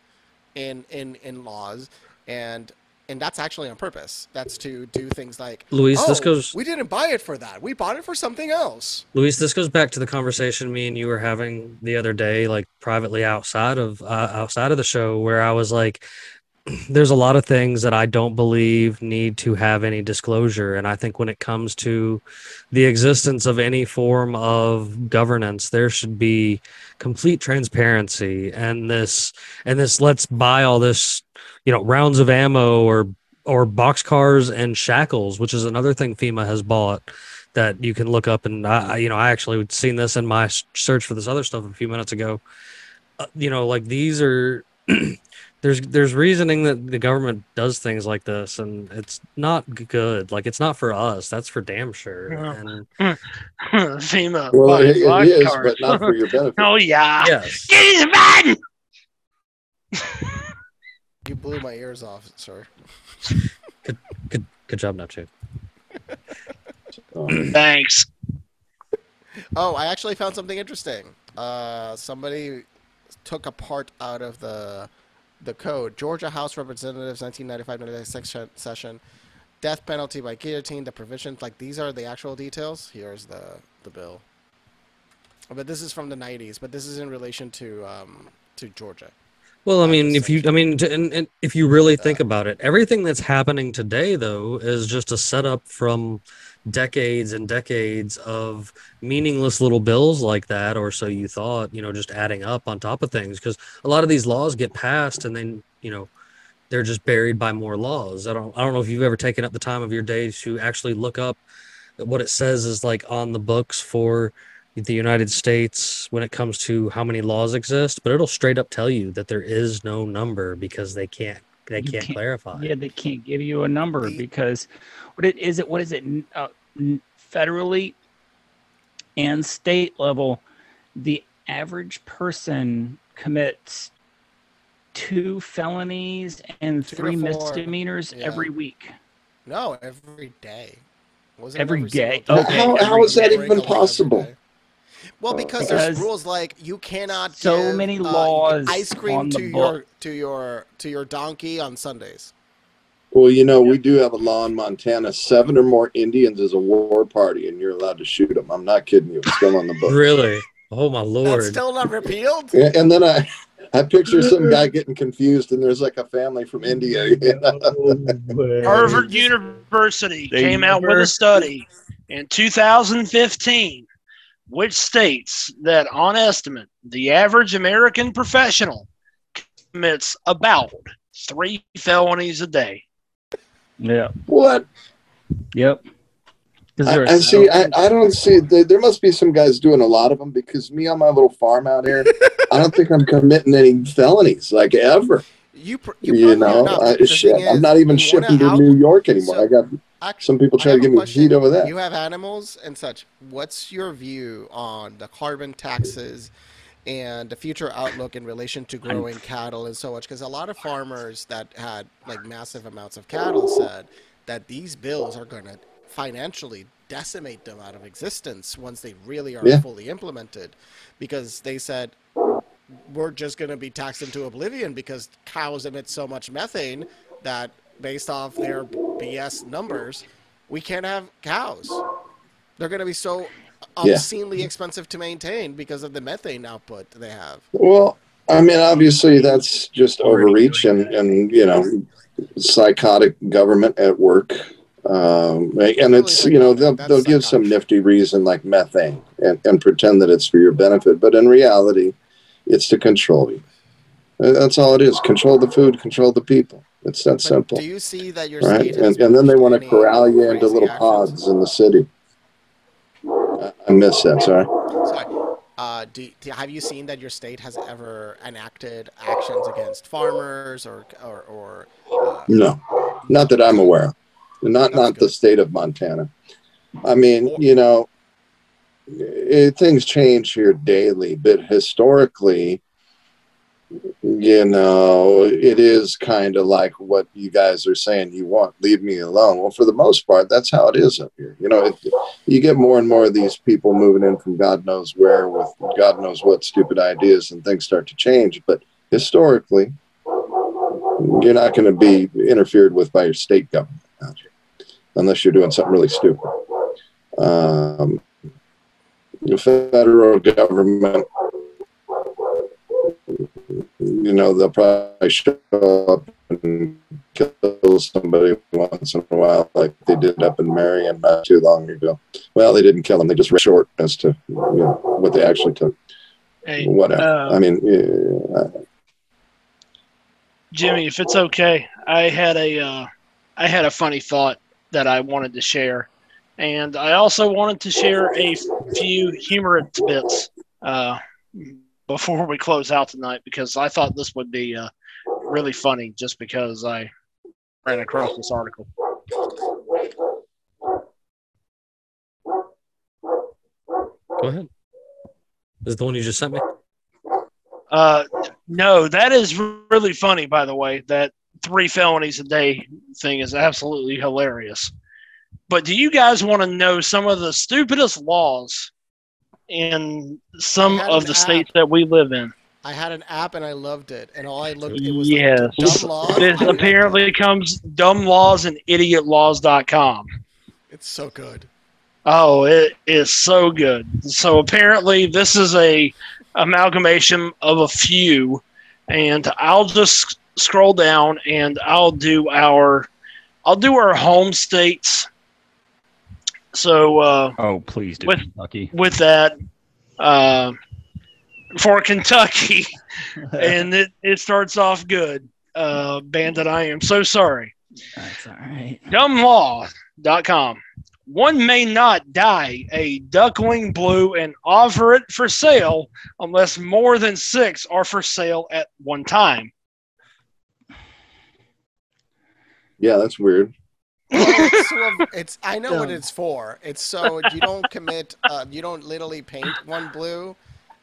in in in laws and and that's actually on purpose. That's to do things like Luis, this "Oh, goes we didn't buy it for that. We bought it for something else. Luis, this goes back to the conversation me and you were having the other day, like privately outside of uh, outside of the show, where I was like, "There's a lot of things that I don't believe need to have any disclosure," and I think when it comes to the existence of any form of governance, there should be complete transparency and this and this. Let's buy all this, you know, rounds of ammo or or boxcars and shackles, which is another thing FEMA has bought that you can look up and I, you know I actually seen this in my search for this other stuff a few minutes ago. Uh, you know, like these are there's there's reasoning that the government does things like this, and it's not good. Like it's not for us. That's for damn sure. Yeah. And FEMA. Well, buys it, it box is, cars. but not for your benefit. oh yeah. yes, Get in the button. you blew my ears off sir good good good job, Neptune. Um, Thanks. Oh, I actually found something interesting. Uh, somebody took a part out of the the code. Georgia House Representatives 1995-96 session. Death penalty by guillotine. The provisions, like these are the actual details. Here's the the bill. But this is from the 90s. But this is in relation to um, to Georgia. Well, I mean, if you, I mean, t- and, and if you really think about it, everything that's happening today, though, is just a setup from decades and decades of meaningless little bills like that, or so you thought, you know, just adding up on top of things. Because a lot of these laws get passed, and then, you know, they're just buried by more laws. I don't, I don't know if you've ever taken up the time of your day to actually look up what it says is like on the books for the United States when it comes to how many laws exist, but it'll straight up tell you that there is no number because they can't they can't, can't- clarify. Yeah, they can't give you a number because what it is it what is it uh, federally and state level the average person commits two felonies and Two three misdemeanors yeah. every week. No, every day. Wasn't it Every day? single Okay, how, how every is that even possible? Well, Uh, because, Because there's rules like you cannot so give, many uh, laws ice cream to your book. to your to your donkey on Sundays. Well, you know, we do have a law in Montana. Seven or more Indians is a war party, and you're allowed to shoot them. I'm not kidding you. It's still on the book. Really? Oh my That's lord! still not repealed. And, and then I, I picture some guy getting confused, and there's like a family from India. you know? Harvard University They came out with a study in 2015 which states that on estimate the average American professional commits about three felonies a day. Yeah. What? Yep. I, I see. I, I don't see. There, there must be some guys doing a lot of them because me on my little farm out here, I don't think I'm committing any felonies like ever. You pr- You, you, know, not, I, but the shit. thing I'm not even shipping to out- New York anymore. so- I got Act- some people I trying to give me question. heat over that. You have animals and such. What's your view on the carbon taxes and the future outlook in relation to growing cattle and so much? Because a lot of farmers that had like massive amounts of cattle said that these bills are going to financially decimate them out of existence once they really are Yeah. fully implemented. Because they said we're just going to be taxed into oblivion because cows emit so much methane that based off their BS numbers, we can't have cows. They're going to be so Yeah. obscenely expensive to maintain because of the methane output they have. Well, I mean, obviously that's just overreach and, and you know, psychotic government at work. Um, and it's you know they'll, they'll give some nifty reason like methane and, and pretend that it's for your benefit, but in reality, it's to control you. Uh, That's all it is. Control the food, control the people. It's that But simple, do you see that your right? state has And, and then they want to corral you into little actions? pods in the city. I, missed that. Sorry. Sorry. Uh, do, do, have you seen that your state has ever enacted actions against farmers or or, or uh, No, not that I'm aware of. Not not the state of Montana. I mean, you know, eh, things change here daily, but historically, you know, it is kind of like what you guys are saying you want. Leave me alone. Well, for the most part, that's how it is up here. You know, you get more and more of these people moving in from God knows where with God knows what stupid ideas, and things start to change. But historically, you're not going to be interfered with by your state government unless you're doing something really stupid. Um, the federal government you know, they'll probably show up and kill somebody once in a while, like they did up in Marion not too long ago. Well, they didn't kill them; they just ran short as to you know, what they actually took. Hey, Whatever. uh, I mean, yeah, Jimmy, if it's okay, I had a uh, I had a funny thought that I wanted to share, and I also wanted to share a few humorous bits uh, before we close out tonight because I thought this would be uh, really funny just because I ran across this article. Go ahead. Is it the one you just sent me? Uh, no, that is really funny. By the way, that three felonies a day thing is absolutely hilarious. But do you guys want to know some of the stupidest laws in some of the app. states that we live in? I had an app and I loved it, and all I looked it was Yes. like dumb laws. This apparently comes dumb laws and idiotlaws.com. it. it's so good. Oh, it is so good. So apparently, this is a amalgamation of a few, and I'll just scroll down and I'll do our, I'll do our home states. So uh, Oh, please do With- Kentucky. with that, uh, for Kentucky, and it, it starts off good. Uh, Bandit, I am so sorry. That's all right. dumblaw.com. One may not dye a duckling blue and offer it for sale unless more than six are for sale at one time. yeah, that's weird. Well, it's, so- it's I know what it's for. It's so you don't commit. Uh, you don't literally paint one blue,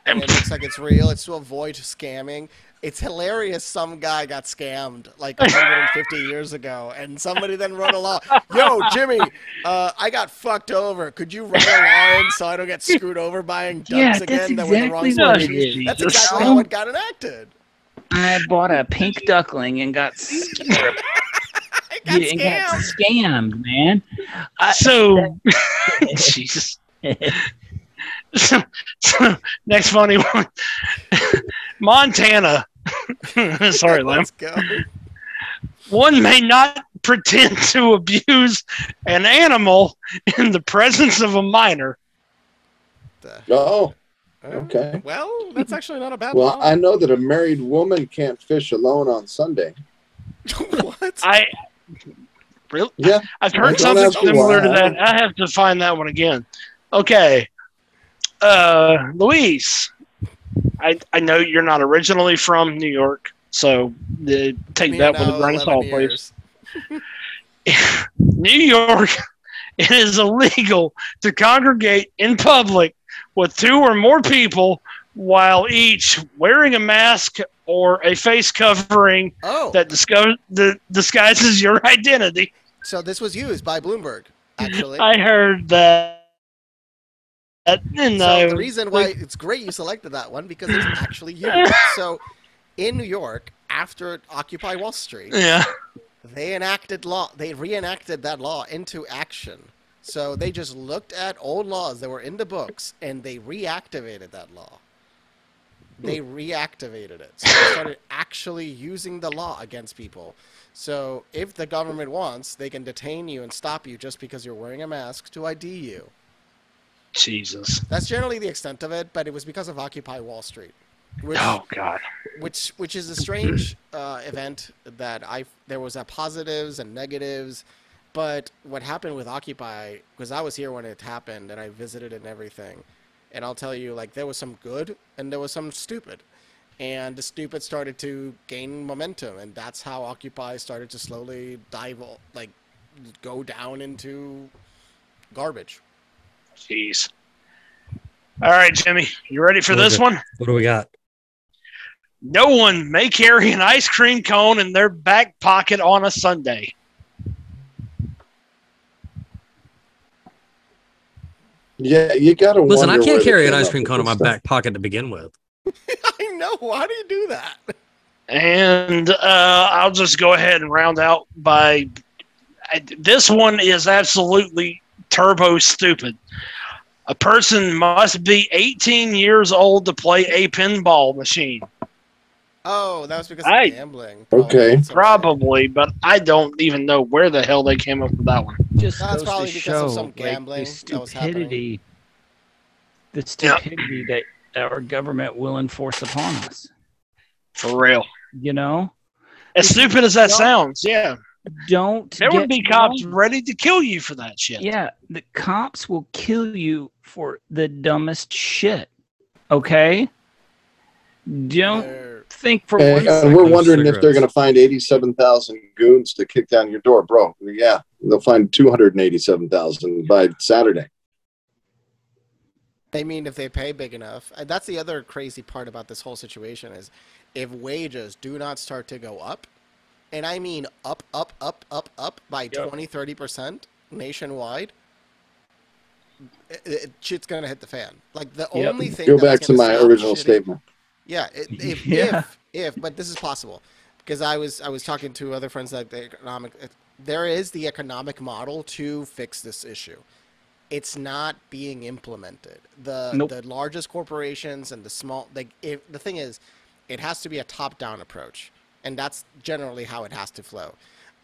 and it looks like it's real. It's to avoid scamming. It's hilarious. Some guy got scammed like 150 years ago, and somebody then wrote a law. Yo, Jimmy, uh, I got fucked over. Could you write a law so I don't get screwed over buying ducks Yeah, that's again that were the wrong exactly what it species? That's exactly how it got enacted. I bought a pink duckling and got, scammed. I got and got scammed. scammed, man. I, So, Jesus. So, so, next funny one Montana. Sorry, Lam. Let's go. One may not pretend to abuse an animal in the presence of a minor. The- Oh, uh, okay. Well, that's actually not a bad Well, law. I know that a married woman can't fish alone on Sunday. what? I really Yeah, I've heard something similar to that. I have to find that one again. Okay. Uh Luis, I I know you're not originally from New York, so uh, take Me that with a grain of salt, please. New York, it is illegal to congregate in public with two or more people while each wearing a mask or a face covering Oh, that disco- the, disguises your identity. so this was used by Bloomberg, actually. I heard that. and so I the reason why it's great you selected that one because it's actually used. so in New York, after Occupy Wall Street, yeah, they enacted law. They reenacted that law into action. So they just looked at old laws that were in the books and they reactivated that law. They reactivated it. So they started actually using the law against people. So if the government wants, they can detain you and stop you just because you're wearing a mask to ID you. Jesus. That's generally the extent of it, but it was because of Occupy Wall Street, which Oh God. which which is a strange uh, event that I there was a positives and negatives, but what happened with Occupy because I was here when it happened and I visited and everything, and I'll tell you like there was some good and there was some stupid, and the stupid started to gain momentum and that's how Occupy started to slowly dive like go down into garbage. Jeez. All right, Jimmy, you ready for this it? one? What do we got? No one may carry an ice cream cone in their back pocket on a Sunday. Yeah, you gotta Listen, I can't carry an ice cream cone in my stuff. back pocket to begin with. I know. Why do you do that? And uh, I'll just go ahead and round out by I, this one is absolutely turbo stupid. A person must be 18 years old to play a pinball machine. Oh, that was because I- of gambling. Okay. That's what I'm saying. Probably, but I don't even know where the hell they came up with that one. Just That's goes probably to because show of some like, gambling the that was happening. stupidity, the Yeah. stupidity that our government will enforce upon us. For real. You know, As stupid as that sounds, yeah. don't There would be cops wrong. ready to kill you for that shit. Yeah, the cops will kill you for the dumbest shit. Okay, don't They're- think for And, one and we're Those wondering if they're going to find 87,000 goons to kick down your door, bro. Yeah, they'll find 287,000 by Saturday. They mean if they pay big enough. That's the other crazy part about this whole situation is if wages do not start to go up, and I mean up, up, up, up, up by Yep. twenty, thirty 20, 30% nationwide, it, it, shit's going to hit the fan. Like the Yep. only thing Go back to my original shitting- statement. Yeah, it, if, Yeah. if if but this is possible because I was I was talking to other friends that the economic there is the economic model to fix this issue. It's not being implemented. The Nope. the largest corporations and the small like if, the thing is, it has to be a top down approach, and that's generally how it has to flow,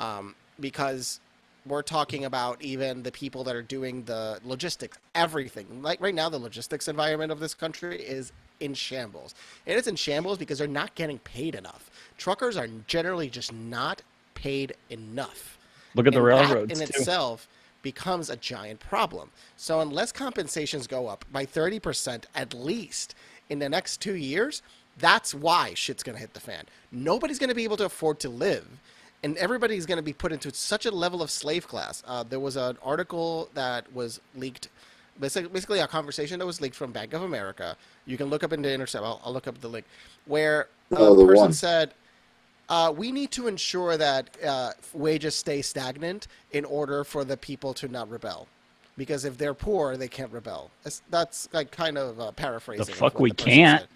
um, because we're talking about even the people that are doing the logistics, everything. Like right now, the logistics environment of this country is in shambles. And it's in shambles because they're not getting paid enough. Truckers are generally just not paid enough. Look at the And railroads that in too. itself becomes a giant problem. So unless compensations go up by 30% at least in the next 2 years, that's why shit's going to hit the fan. Nobody's going to be able to afford to live and everybody's going to be put into such a level of slave class. Uh, there was an article that was leaked basically, basically a conversation that was leaked from Bank of America. You can look up in the intercept. I'll, I'll look up the link where a Oh, the person one. said, uh, "We need to ensure that uh, wages stay stagnant in order for the people to not rebel." Because if they're poor, they can't rebel. That's, that's like kind of uh, paraphrasing. of fuck we the can't. said.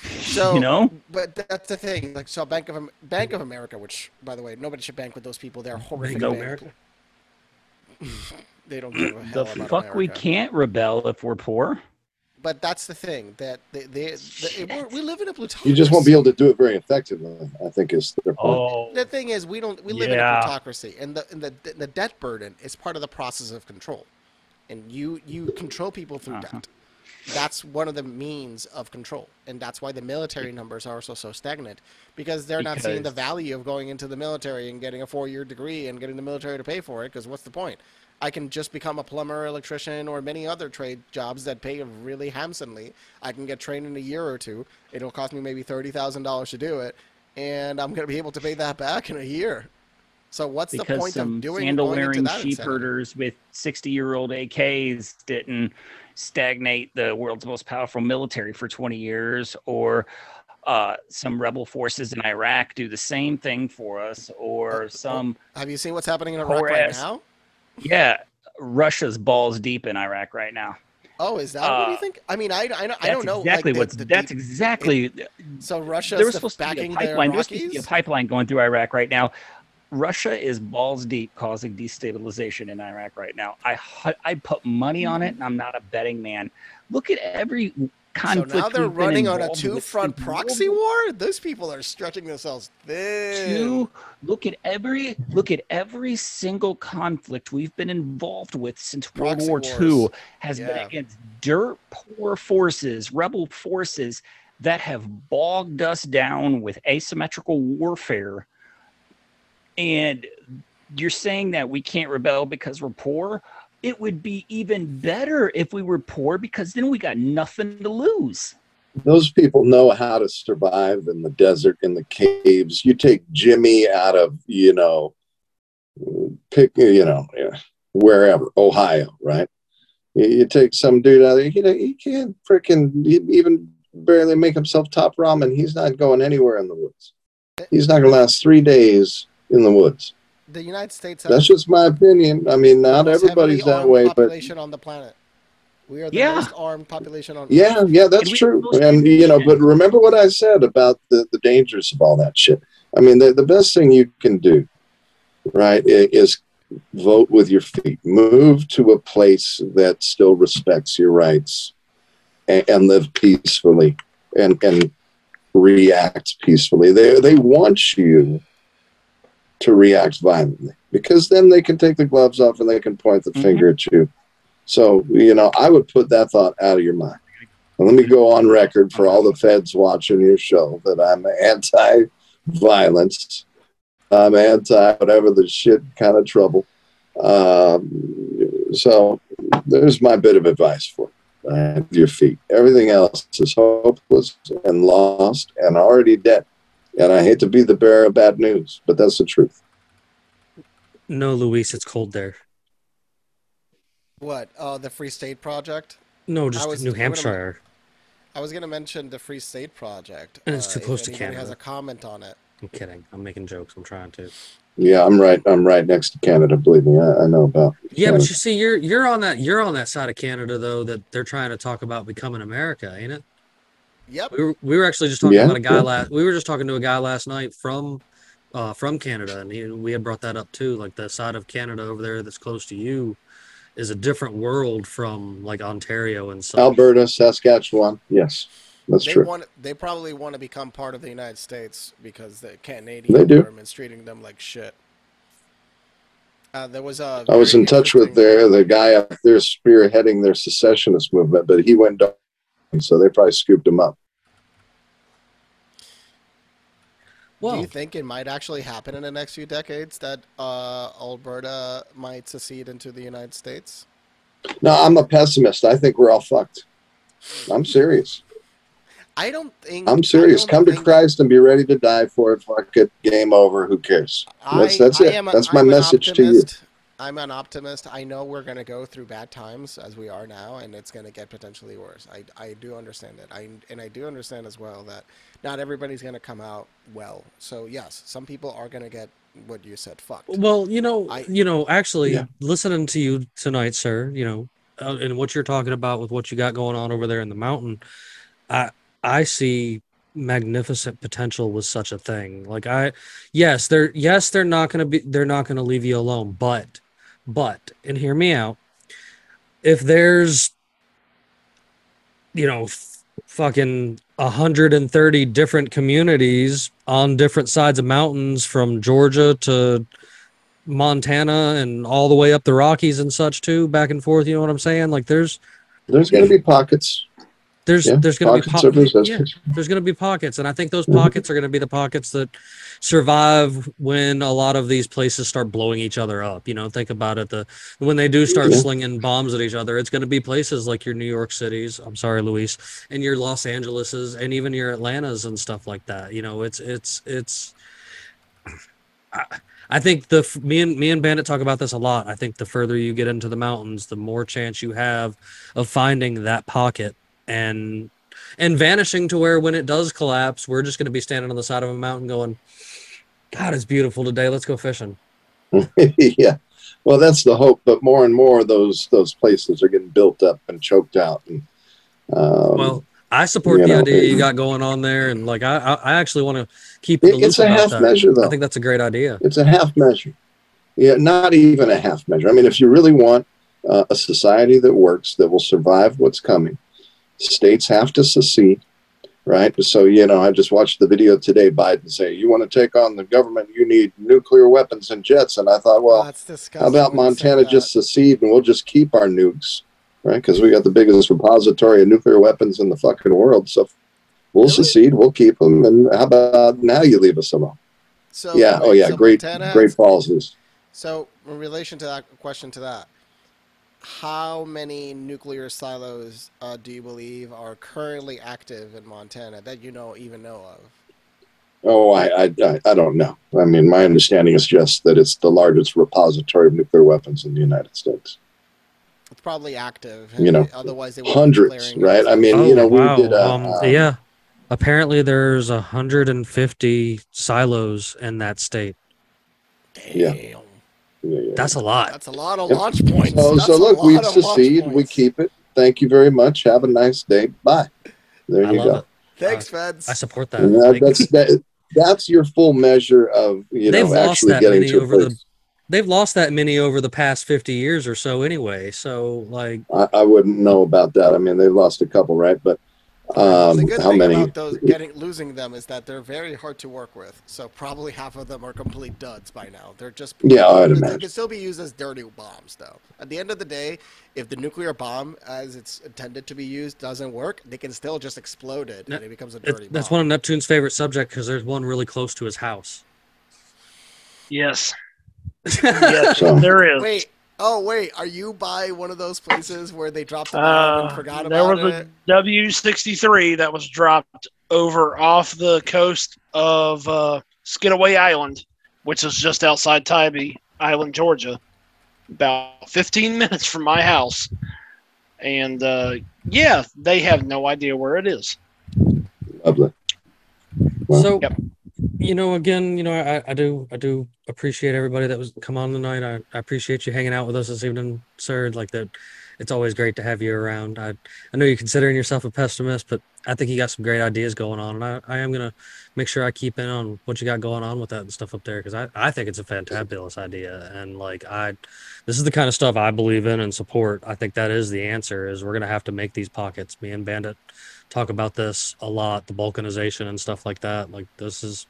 So You know? but that's the thing. Like, so Bank of Bank of America, which by the way, nobody should bank with those people. They're horrific. Go bank. America. They don't give a hell The about fuck we can't rebel if we're poor. But that's the thing that they, they, they we're, we live in a plutocracy. You just won't be able to do it very effectively, I think is their point. Oh, The thing is, we don't. We live in a plutocracy, and the and the the debt burden is part of the process of control, and you you control people through Uh-huh. debt. That's one of the means of control, and that's why the military numbers are also so stagnant because they're not seeing the value of going into the military and getting a four-year degree and getting the military to pay for it. Because what's the point? I can just become a plumber, electrician, or many other trade jobs that pay really handsomely. I can get trained in a year or two. It'll cost me maybe thirty thousand dollars to do it, and I'm going to be able to pay that back in a year. So what's the point of doing sandal wearing sheep incentive? herders with 60 year old AKs didn't stagnate the world's most powerful military for 20 years, or uh, some rebel forces in Iraq do the same thing for us, or oh. some, Have you seen what's happening in Iraq right now? Yeah, Russia's balls deep in Iraq right now. Oh, is that what do you Uh, think? I mean, I, I, don't- I don't know. like, exactly the- what's the that's deep- exactly so Russia there was supposed to be a pipeline. There was supposed to be a pipeline going through Iraq right now. Russia is balls deep, causing destabilization in Iraq right now. I I put money on it, and I'm not a betting man. Look at every So now they're running on a two-front proxy war. Those people are stretching themselves thin. Two, look at every look at every single conflict we've been involved with since Proxy World War wars. II has been against dirt poor forces, rebel forces that have bogged us down with asymmetrical warfare. And you're saying that we can't rebel because we're poor? It would be even better if we were poor because then we got nothing to lose. Those people know how to survive in the desert, in the caves. You take Jimmy out of, you know, pick, you know, wherever, Ohio, right? You, take some dude out there, you know, he can't freaking even barely make himself top ramen, he's not going anywhere in the woods. He's not going to last three days in the woods. The United States has That's just my opinion. I mean, not everybody's that armed way, but population on the planet. We are the Yeah. most armed population on yeah, yeah, that's And true. And you know, but remember what I said about the the dangers of all that shit. I mean, the the best thing you can do, right, is vote with your feet. Move to a place that still respects your rights, and, and live peacefully, and and react peacefully. They they want you to react violently because then they can take the gloves off and they can point the Mhm. finger at you. So you know, I would put that thought out of your mind. And let me go on record for all the feds watching your show that I'm anti-violence. I'm anti whatever the shit kind of trouble. Um, so there's my bit of advice for you. Right? Your feet. Everything else is hopeless and lost and already dead. And I hate to be the bearer of bad news, but that's the truth. No, Luis, it's cold there. What? Uh, the Free State Project. No, just was- New I'm gonna- Hampshire. I was gonna mention the Free State Project. And it's too uh, close if to anybody has a comment on it. I'm kidding. I'm making jokes. I'm trying to. Yeah, I'm right. I'm right next to Canada. Believe me, I, I know about. Yeah, but you see, you're you're on that you're on that side of Canada though that they're trying to talk about becoming America, ain't it? Yep. We were we were actually just talking Yeah, about a guy last. We were just talking to a guy last night from, uh, from Canada, and he, we had brought that up too. Like the side of Canada over there that's close to you, is a different world from like Ontario and stuff. Alberta, Saskatchewan. Yes, that's they true. want. They probably want to become part of the United States because the They Canadian do. government's treating them like shit. Uh, there was a. I was in touch with interesting- their the guy up there spearheading their secessionist movement, but he went down, so they probably scooped him up. Do you think it might actually happen in the next few decades that uh, Alberta might secede into the United States? No, I'm a pessimist. I think we're all fucked. I'm serious. I don't think. I'm serious. don't Come to Christ and be ready to die for it. Fuck it. Game over. Who cares? That's- that's it. am a- That's my I'm message to you. Optimist. I'm an optimist. I know we're going to go through bad times as we are now, and it's going to get potentially worse. I, I do understand it. I and I do understand as well that not everybody's going to come out well. So yes, some people are going to get what you said fucked. Well, you know, I- you know, actually, Yeah. listening to you tonight, sir, you know, uh, and what you're talking about with what you got going on over there in the mountain, I I see magnificent potential with such a thing. Like I, yes, they're yes, they're not gonna be, they're not gonna leave you alone, but, but, and hear me out. If there's, you know, f- fucking 130 different communities on different sides of mountains from Georgia to Montana and all the way up the Rockies and such too, back and forth. You know what I'm saying? Like there's There's going to be pockets. There's Yeah, there's gonna be pockets po- yeah, there's gonna be pockets, and I think those Mhm. pockets are gonna be the pockets that survive when a lot of these places start blowing each other up. You know, think about it. The when they do start Yeah. slinging bombs at each other, it's gonna be places like your New York cities. I'm sorry, Luis, and your Los Angeleses, and even your Atlantas and stuff like that. You know, it's it's it's. I, I think the me and me and Bandit talk about this a lot. I think the further you get into the mountains, the more chance you have of finding that pocket and and vanishing to where when it does collapse, we're just going to be standing on the side of a mountain going, God, it's beautiful today. Let's go fishing. yeah. Well, that's the hope, but more and more those those places are getting built up and choked out. And um, well, I support the know, idea you got going on there, and like I, I actually want to keep it- it's a half that. measure, though. I think that's a great idea. It's a half measure. Yeah, not even a half measure. I mean, if you really want uh, a society that works, that will survive what's coming, states have to secede, right? So, you know, I just watched the video today. Biden say, "You want to take on the government? You need nuclear weapons and jets." And I thought, well, how about when you say Montana just secede and we'll just keep our nukes, right? Because we got the biggest repository of nuclear weapons in the fucking world. So we'll Really? secede, we'll keep them, and how about now you leave us alone? So, yeah. Oh yeah. so Great. Montana Great Falls is. So, in relation to that question, to that, how many nuclear silos uh, do you believe are currently active in Montana that you know even know of? Oh, I, I, I- I don't know. I mean, my understanding is just that it's the largest repository of nuclear weapons in the United States. It's probably active. You know, otherwise they would be hundreds, right? I mean, oh you know, we did. Uh, um, uh, yeah. Apparently, there's 150 silos in that state. Damn. yeah, yeah. That's a lot. That's a lot of Yep. launch points. So, That's so look, we lot of succeed. We keep it. Thank you very much. Have a nice day. Bye. There I you go. it. Thanks, uh, Feds. I support that. That- Like, that's that, that's your full measure of you They've know lost actually that getting many to a over the- they've lost that many over the past 50 years or so anyway. So like I, I wouldn't know about that. I mean, they lost a couple, right? But the um, good how thing many? about those getting losing them is that they're very hard to work with. So probably half of them are complete duds by now. They're just Yeah, I'd they imagine. can still be used as dirty bombs, though. At the end of the day, if the nuclear bomb, as it's intended to be used, doesn't work, they can still just explode it, and it becomes a it- dirty that's one of Neptune's favorite subject because there's one really close to his house. Yes. Yes, So- there is. Wait, oh wait, are you by one of those places where they dropped the bomb and forgot about it? there was it? a W sixty three that was dropped over off the coast of uh, Skidaway Island, which is just outside Tybee Island, Georgia, about fifteen minutes from my house. And uh, yeah, they have no idea where it is. Lovely. Well- so Yep. You know again you know I, I do i do appreciate everybody that was come on tonight. I, I appreciate you hanging out with us this evening sir. Like that it's always great to have you around. I i know you're considering yourself a pessimist but i think you got some great ideas going on and i, I am gonna make sure i keep in on what you got going on with that and stuff up there because I, I think it's a fantabulous idea and like i this is the kind of stuff i believe in and support. I think that is the answer is we're gonna have to make these pockets me and bandit talk about this a lot the balkanization and stuff like that. Like this is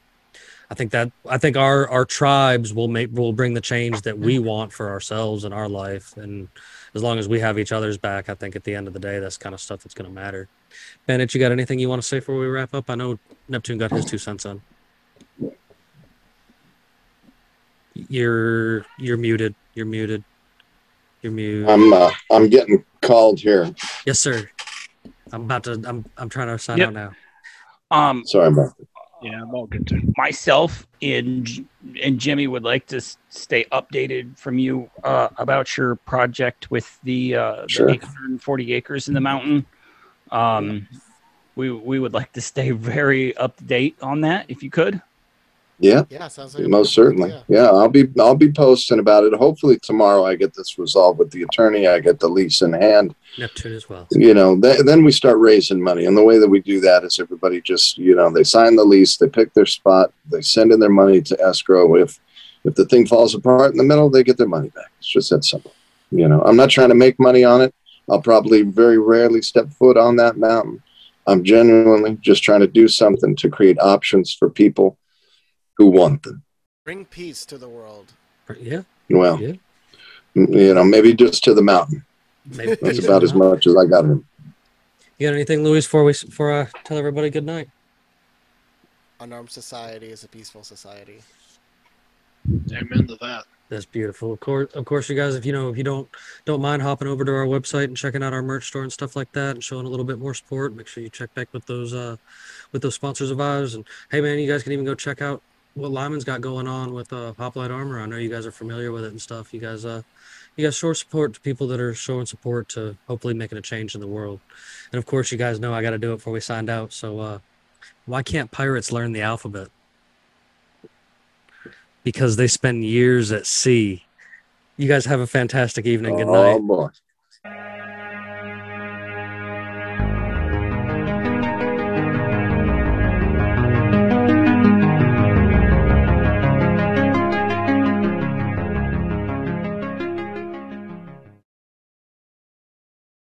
i think that i think our our tribes will make will bring the change that we want for ourselves and our life. And as long as we have each other's back i think at the end of the day that's kind of stuff that's going to matter. Bandit you got anything you want to say before we wrap up? I know neptune got his two cents on you're you're muted. You're muted. You're muted. I'm uh, I'm getting called here. yes sir i'm about to i'm i'm trying to sign Yep. out now Um, Sorry about that. Yeah, I'm all good too. myself and and Jimmy would like to stay updated from you uh, about your project with the, uh, Sure. the 840 acres in the mountain. Um, we we would like to stay very up to date on that if you could. Yeah, Yeah, sounds like most certainly. idea. Yeah, I'll be I'll be posting about it. Hopefully tomorrow I get this resolved with the attorney. I get the lease in hand. neptune as well You know, th- then we start raising money, and the way that we do that is everybody just you know they sign the lease, they pick their spot, they send in their money to escrow. If if the thing falls apart in the middle, they get their money back. It's just that simple. You know, I'm not trying to make money on it. I'll probably very rarely step foot on that mountain. I'm genuinely just trying to do something to create options for people who want them. Bring peace to the world. yeah Well, Yeah. you know, maybe just to the mountain. maybe That's about as love. much as I got him. You got anything, Luis, before we before I tell everybody good night? Unarmed society is a peaceful society. Amen to that. That's beautiful. Of course, of course, you guys, if you know, if you don't don't mind hopping over to our website and checking out our merch store and stuff like that, and showing a little bit more support, make sure you check back with those uh with those sponsors of ours. And hey, man, you guys can even go check out what Lyman's got going on with uh Hoplite Armor. I know you guys are familiar with it and stuff. You guys uh you guys show support to people that are showing support to hopefully making a change in the world. And of course, you guys know I got to do it before we signed out. So uh why can't pirates learn the alphabet? Because they spend years at sea. You guys have a fantastic evening. Good night. Oh boy.